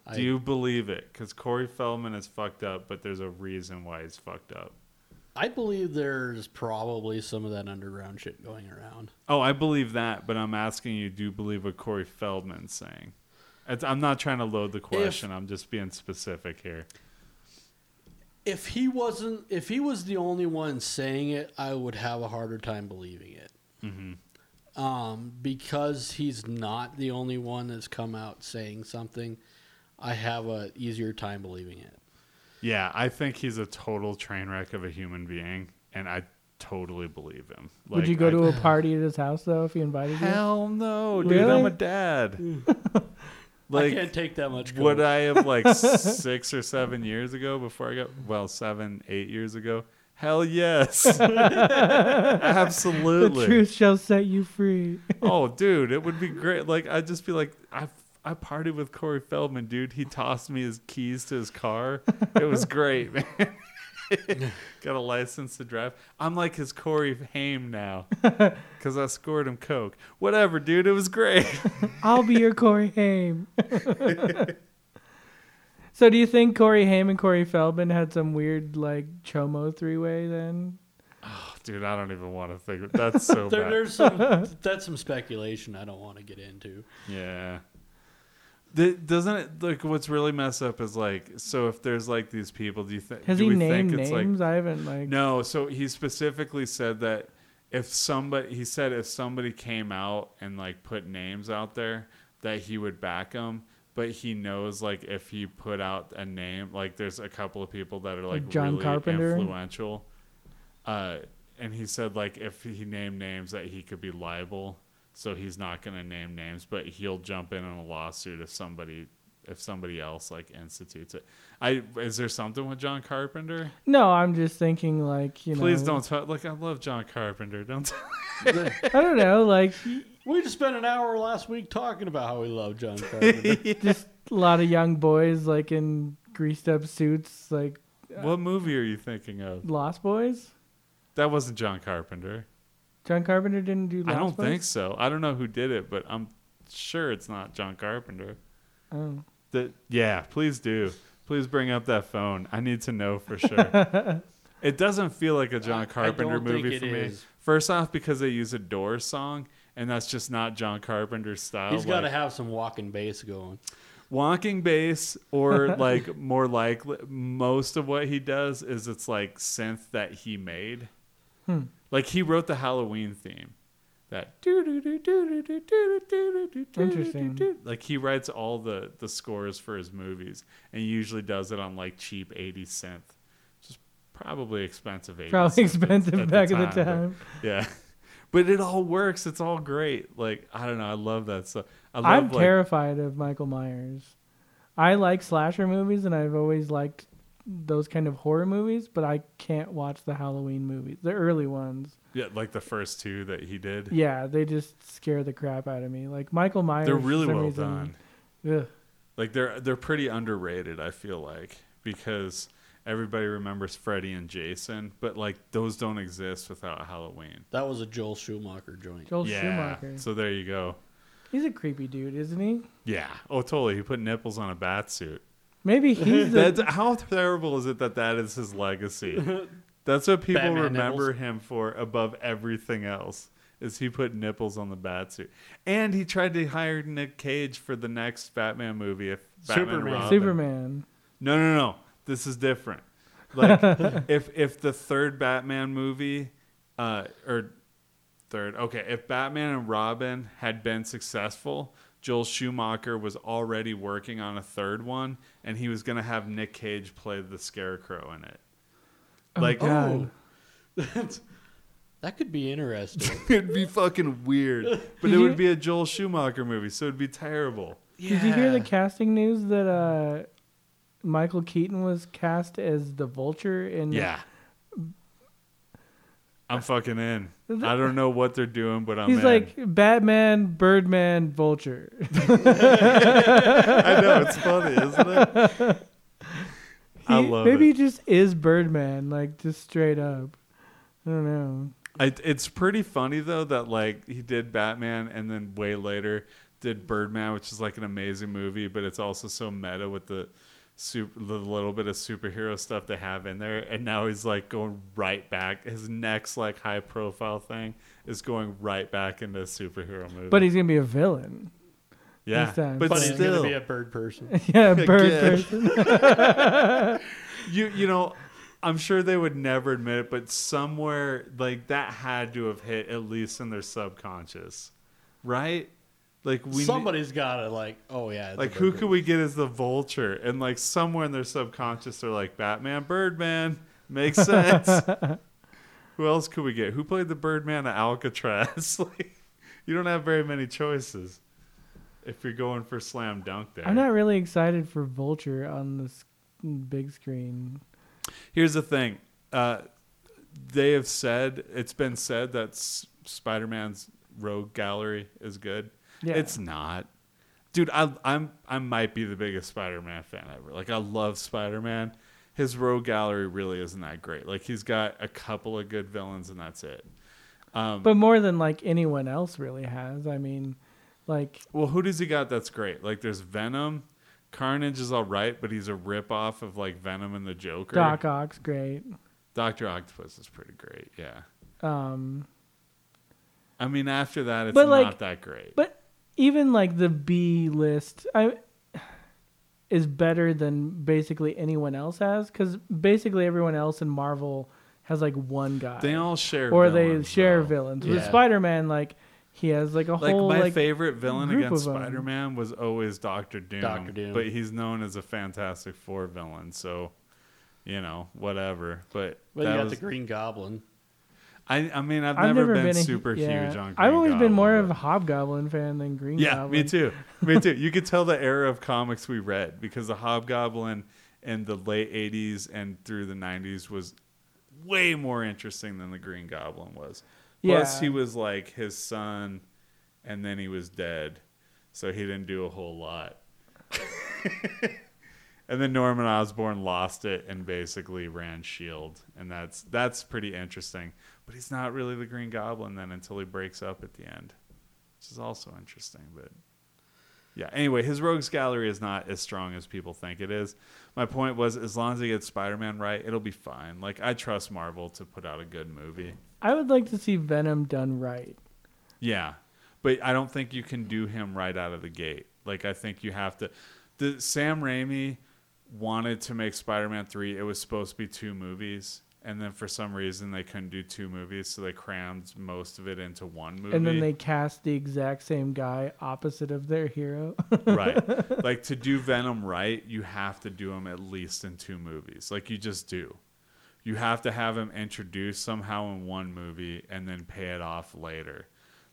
I, Do you believe it? Because Corey Feldman is fucked up, but there's a reason why he's fucked up. I believe there's probably some of that underground shit going around. Oh, I believe that, but I'm asking you, do you believe what Corey Feldman's saying? It's, I'm not trying to load the question. I'm just being specific here. If he wasn't, if he was the only one saying it, I would have a harder time believing it. Mm-hmm. Um, because he's not the only one that's come out saying something, I have a easier time believing it. Yeah, I think he's a total train wreck of a human being, and I totally believe him. Would you go I- to a party at his house though if he invited you? Hell no, dude. Really? I'm a dad. I like, can't take that much. would. I have like six or seven years ago before I got well, seven, eight years ago? Hell yes. Absolutely. The truth shall set you free. Oh, dude, it would be great. Like I'd just be like, I I partied with Corey Feldman, dude. He tossed me his keys to his car. It was great, man. Got a license to drive. I'm like his Corey Haim now because I scored him coke. Whatever, dude. It was great. I'll be your Corey Haim. so, do you think Corey Haim and Corey Feldman had some weird like chomo three way then? Oh, dude, I don't even want to think. That's so There, bad. there's some that's some speculation I don't want to get into. Yeah. The, doesn't it like what's really messed up is like so if there's like these people do you think Has do he named think it's like names? I haven't like. No, so he specifically said that if somebody, he said if somebody came out and like put names out there, that he would back them. But he knows like if he put out a name, like there's a couple of people that are like, Like John really Carpenter? influential. Uh, and he said like if he named names that he could be liable, so he's not gonna name names, but he'll jump in on a lawsuit if somebody. If somebody else like institutes it, I is there something with John Carpenter? No, I'm just thinking like you know. Please don't talk. Like I love John Carpenter. Don't. I don't know, like We just spent an hour last week talking about how we love John Carpenter. just a lot of young boys like in greased up suits, like what uh, movie are you thinking of? Lost Boys. That wasn't John Carpenter. John Carpenter didn't do. Lost I don't Boys? think so. I don't know who did it, but I'm sure it's not John Carpenter. Oh. That yeah, please do. Please bring up that phone. I need to know for sure. it doesn't feel like a John I- I Carpenter movie for me. is. First off, because they use a Doors song, and that's just not John Carpenter's style. He's got to Like- have some walking bass going. walking bass or like more likely most of what he does is it's like synth that he made hmm. Like he wrote the halloween theme that Interesting. like he writes all the the scores for his movies and he usually does it on like cheap 80 synth is probably expensive 80 Probably synth at- expensive at back at the but- time. yeah but it all works it's all great like i don't know i love that stuff I I'm like, terrified of Michael Myers. I like slasher movies, and I've always liked those kind of horror movies, but I can't watch the Halloween movies, the early ones. yeah like the first two that he did Yeah, they just scare the crap out of me. Like Michael Myers. they're for really some well reason- done Ugh. Like they're they're pretty underrated. I feel like because everybody remembers Freddy and Jason, but like those don't exist without Halloween. That was a Joel Schumacher joint. Joel yeah. Schumacher. So there you go. He's a creepy dude, isn't he? Yeah. Oh, totally. He put nipples on a bat suit. Maybe he's the. That's how terrible is it that that is his legacy? That's what people Batman remember nipples. him for above everything else. Is he put nipples on the bat suit? And he tried to hire Nick Cage for the next Batman movie. If Batman Superman. Robin. Superman. No, no, no. This is different. Like if if the third Batman movie, uh, or third, okay, if Batman and Robin had been successful, Joel Schumacher was already working on a third one, and he was gonna have Nick Cage play the Scarecrow in it. Like, God. That could be interesting. it'd be fucking weird, but it would be a Joel Schumacher movie, so it'd be terrible. Did you hear the casting news that uh, Michael Keaton was cast as the Vulture in? Yeah. I'm fucking in. I don't know what they're doing, but I'm He's in. like Batman, Birdman, Vulture. I know it's funny, isn't it? I He- love maybe it. he just is Birdman, like just straight up. I don't know. I, it's pretty funny though that like he did Batman and then way later did Birdman, which is like an amazing movie, but it's also so meta with the super, the little bit of superhero stuff they have in there. And now he's like going right back. His next like high profile thing is going right back into a superhero movie. But he's gonna be a villain. yeah, time. but, but he's still, gonna be a bird person. yeah, bird person. you you know i'm sure they would never admit it but somewhere like that had to have hit at least in their subconscious right like we Somebody's gotta like, oh yeah. like who could we get as the vulture and like somewhere in their subconscious they're like batman birdman makes sense who else could we get who played the birdman at alcatraz like you don't have very many choices if you're going for slam dunk there I'm not really excited for Vulture on this big screen. Here's the thing. Uh, they have said it's been said that S- Spider-Man's Rogue Gallery is good. Yeah. It's not. Dude, I I'm I might be the biggest Spider-Man fan ever. Like I love Spider-Man. His Rogue Gallery really isn't that great. Like he's got a couple of good villains and that's it. but more than like anyone else really has. I mean, like Well, who does he got that's great? Like there's Venom. Carnage is all right, but he's a rip off of like Venom and the Joker. Doc Ock's great. Doctor Octopus is pretty great. Yeah. Um, I mean, after that, it's like- not that great. but even like the B list, I is better than basically anyone else has because basically everyone else in Marvel has like one guy, they all share, or they share though. villains. With Spider Man, like he has like a whole Like whole my like favorite villain group against of 'em. Spider Man was always Doctor Doom. Dr. Doom. but he's known as a Fantastic Four villain, so you know whatever. But Well, you got was, the Green Goblin. I I mean I've, I've never, been, a hu- super yeah. huge on. Green I've always been more but- of a Hobgoblin fan than Green Yeah, Goblin. me too. Me too. You could tell the era of comics we read because the Hobgoblin in the late 80s and through the 90s was way more interesting than the Green Goblin was. Plus, Yeah. he was like his son, and then he was dead, so he didn't do a whole lot. and then Norman Osborn lost it and basically ran Shield, and that's that's pretty interesting. But he's not really the Green Goblin then until he breaks up at the end, which is also interesting. But yeah, anyway, his Rogues Gallery is not as strong as people think it is. My point was, as long as he gets Spider-Man right, it'll be fine. Like I trust Marvel to put out a good movie. I would like to see Venom done right. Yeah, but I don't think you can do him right out of the gate. Like I think you have to. The Sam Raimi wanted to make Spider-Man three. It was supposed to be two movies, and then for some reason they couldn't do two movies, so they crammed most of it into one movie. And then they cast the exact same guy opposite of their hero. right, like to do Venom right, you have to do him at least in two movies. Like you just do. You have to have him introduced somehow in one movie and then pay it off later.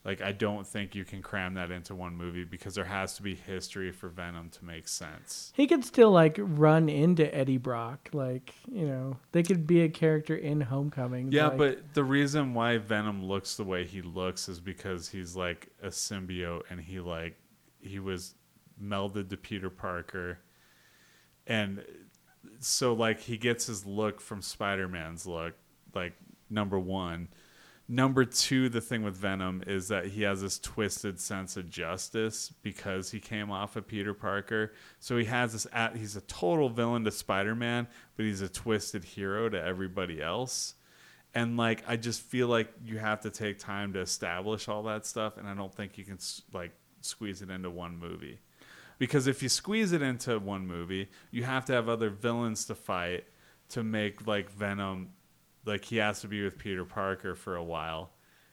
Like I don't think you can cram that into one movie because there has to be history for Venom to make sense. he could still like run into Eddie Brock. Like, you know, they could be a character in Homecoming. Yeah, like- but the reason why Venom looks the way he looks is because he's like a symbiote and he like he was melded to Peter Parker. And so like he gets his look from Spider-Man's look, like number 1. Number 2, the thing with Venom is that he has this twisted sense of justice because he came off of Peter Parker. So he has this at, he's a total villain to Spider-Man, but he's a twisted hero to everybody else and like i just feel like you have to take time to establish all that stuff and i don't think you can like squeeze it into one movie because if you squeeze it into one movie you have to have other villains to fight to make like venom like he has to be with peter parker for a while.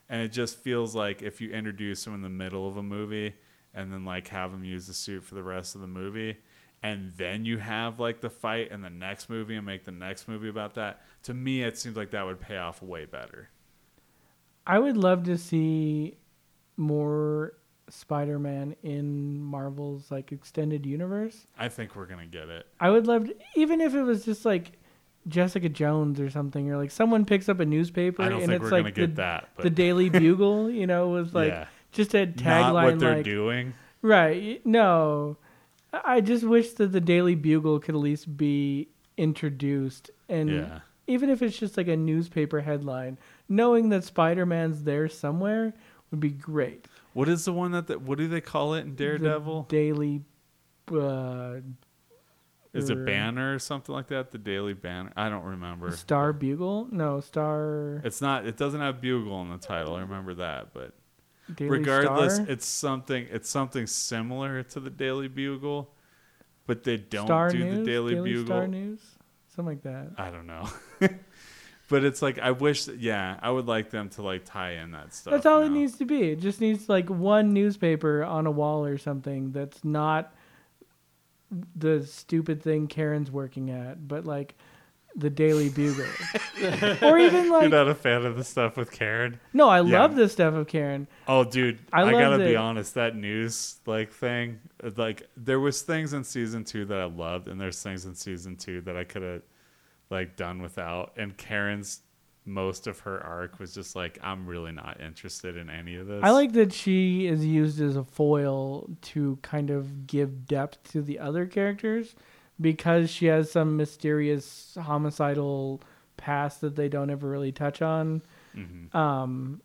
And it just feels like if you introduce him in the middle of a movie and then like have him use the suit for the rest of the movie and then you have like the fight in the next movie and make the next movie about that to me it seems like that would pay off way better. I would love to see more Spider-Man in Marvel's like extended universe. i think we're gonna get it. I would love to, even if it was just like Jessica Jones or something, or like someone picks up a newspaper and it's like the, that the Daily Bugle, you know, was like Yeah. just a not tagline what they're like doing right. No, I just wish that the Daily Bugle could at least be introduced, and Yeah. even if it's just like a newspaper headline, knowing that Spider Man's there somewhere would be great. what is the one that the, what do they call it in The daredevil Daily. Uh, is it banner or something like that the daily banner i don't remember Star Bugle? No, Star. it's not it doesn't have bugle in the title i remember that but Daily regardless Star? it's something it's something similar to the daily bugle but they don't Star do News? the daily, bugle Star News, something like that. I don't know. but it's like I wish that yeah, I would like them to like tie in that stuff. That's all it needs to be. It just needs like one newspaper on a wall or something that's not the stupid thing Karen's working at, but like the Daily Bugle. or even like You're not a fan of the stuff with Karen? no, I Yeah. love this stuff of Karen. Oh, dude, I I, love gotta be honest. That news like thing, like there was things in season two that I loved, and there's things in season two that I could have like done without. And Karen's most of her arc was just like I'm really not interested in any of this. I like that she is used as a foil to kind of give depth to the other characters because she has some mysterious homicidal past that they don't ever really touch on. Mm-hmm. Um,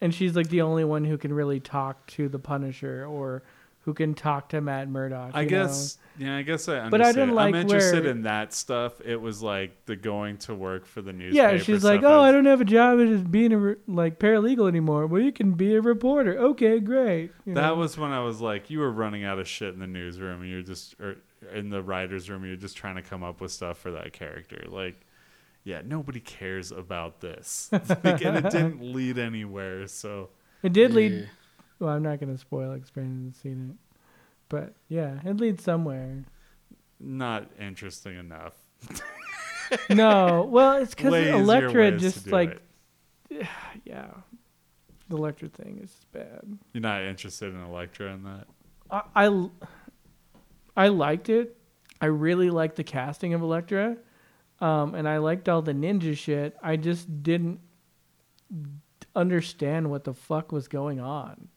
and she's like the only one who can really talk to the Punisher or who can talk to Matt Murdock. I you know? guess yeah, I guess I understand. But I didn't like I'm interested where- in that stuff. It was like the going to work for the newspaper. Yeah, she's like, stuff "Oh, I don't have a job as being a re- like paralegal anymore. Well, you can be a reporter. Okay, great." You That know? was when I was like, you were running out of shit in the newsroom, and you're just, or in the writers' room, you're just trying to come up with stuff for that character. Like, yeah, nobody cares about this, like, and it didn't lead anywhere. So It did lead. Well, I'm not going to spoil it 'cause Brandon hasn't seen it, but yeah, it leads somewhere. not interesting enough. No, well, it's because Elektra just like, yeah, the Elektra thing is bad. you're not interested in Elektra in that. I, I, I liked it. I really liked the casting of Elektra, um, and I liked all the ninja shit. I just didn't understand what the fuck was going on.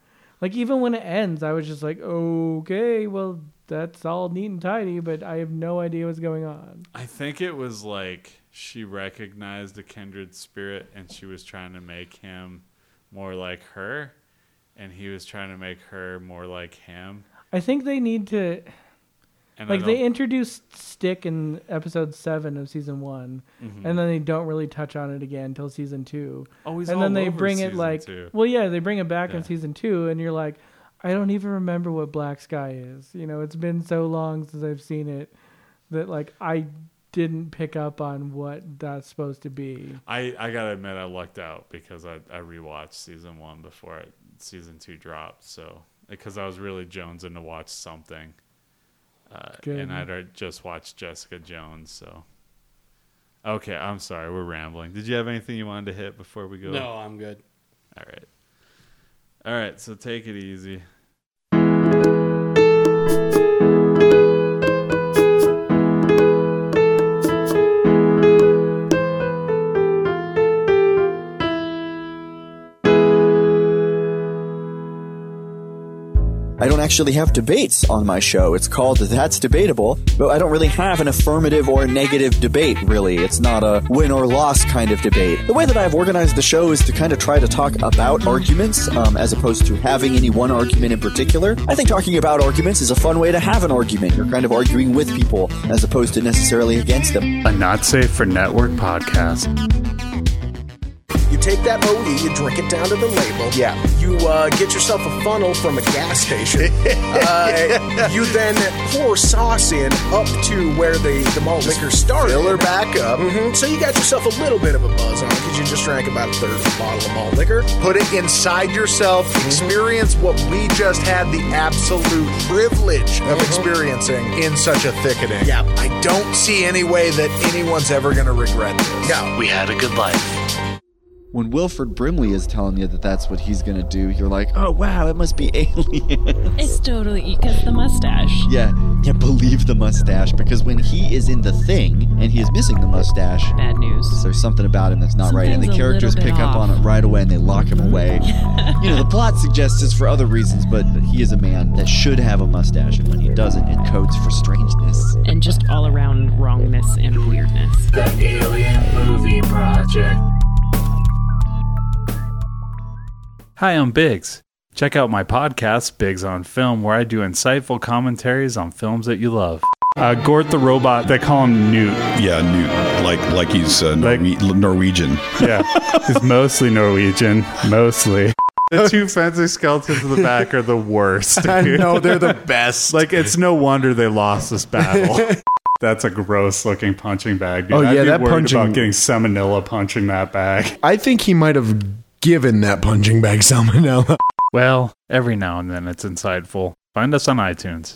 Like even when it ends, I was just like, okay, well that's all neat and tidy, but I have no idea what's going on. I think it was like she recognized a kindred spirit and she was trying to make him more like her and he was trying to make her more like him. I think they need to And like they introduced Stick in episode seven of season one, Mhm. and then they don't really touch on it again until season two. Oh, he's and then they bring it like, two. well, yeah, they bring it back Yeah. in season two, and you're like, I don't even remember what Black Sky is. You know, it's been so long since I've seen it that like I didn't pick up on what that's supposed to be. I, I gotta admit I lucked out because I, I rewatched season one before it, season two dropped. So because I was really jonesing to watch something, uh, Good. and I'd just watched Jessica Jones. So okay, I'm sorry, we're rambling. Did you have anything you wanted to hit before we go? No, I'm good. All right. All right. So take it easy. Actually have debates on my show. It's called That's Debatable, but I don't really have an affirmative or negative debate, really. It's not a win or loss kind of debate. The way that I've organized the show is to kind of try to talk about arguments um, as opposed to having any one argument in particular. I think talking about arguments is a fun way to have an argument. You're kind of arguing with people as opposed to necessarily against them. A not safe for network podcast. You take that OE, you drink it down to the label. Yeah. You uh, get yourself a funnel from a gas station. uh, you then pour sauce in up to where the, the malt liquor started. Fill her back up. hmm So you got yourself a little bit of a buzz on because you just drank about a third of a bottle of malt liquor. Put it inside yourself. Mm-hmm. Experience what we just had the absolute privilege of Mhm. experiencing in such a thickening. Yeah. I don't see any way that anyone's ever going to regret this. No. We had a good life. When Wilford Brimley is telling you that that's what he's gonna do, you're like, oh wow, it must be alien. It's totally because the mustache. Yeah, yeah, believe the mustache because when he is in the thing and he is missing the mustache, Bad news. there's something about him that's not right, and the characters pick bit up on it right away and they lock him away. you know, the plot suggests it's for other reasons, but he is a man that should have a mustache, and when he doesn't, it codes for strangeness. And just all around wrongness and weirdness. The Alien Movie Project. Hi, I'm Biggs. Check out my podcast, Biggs on Film, where I do insightful commentaries on films that you love. Uh, Gort the robot, they call him Newt. Yeah, Newt, like like he's uh, Norwe- Norwegian. Yeah, he's mostly Norwegian, mostly. The two fencing skeletons in the back are the worst. I know, they're the best. Like it's no wonder they lost this battle. That's a gross looking punching bag. Dude. Oh, I'd yeah, be that punching- about getting salmonella punching that bag. I think he might have given that punching bag salmonella. Well, every now and then it's insightful. Find us on iTunes.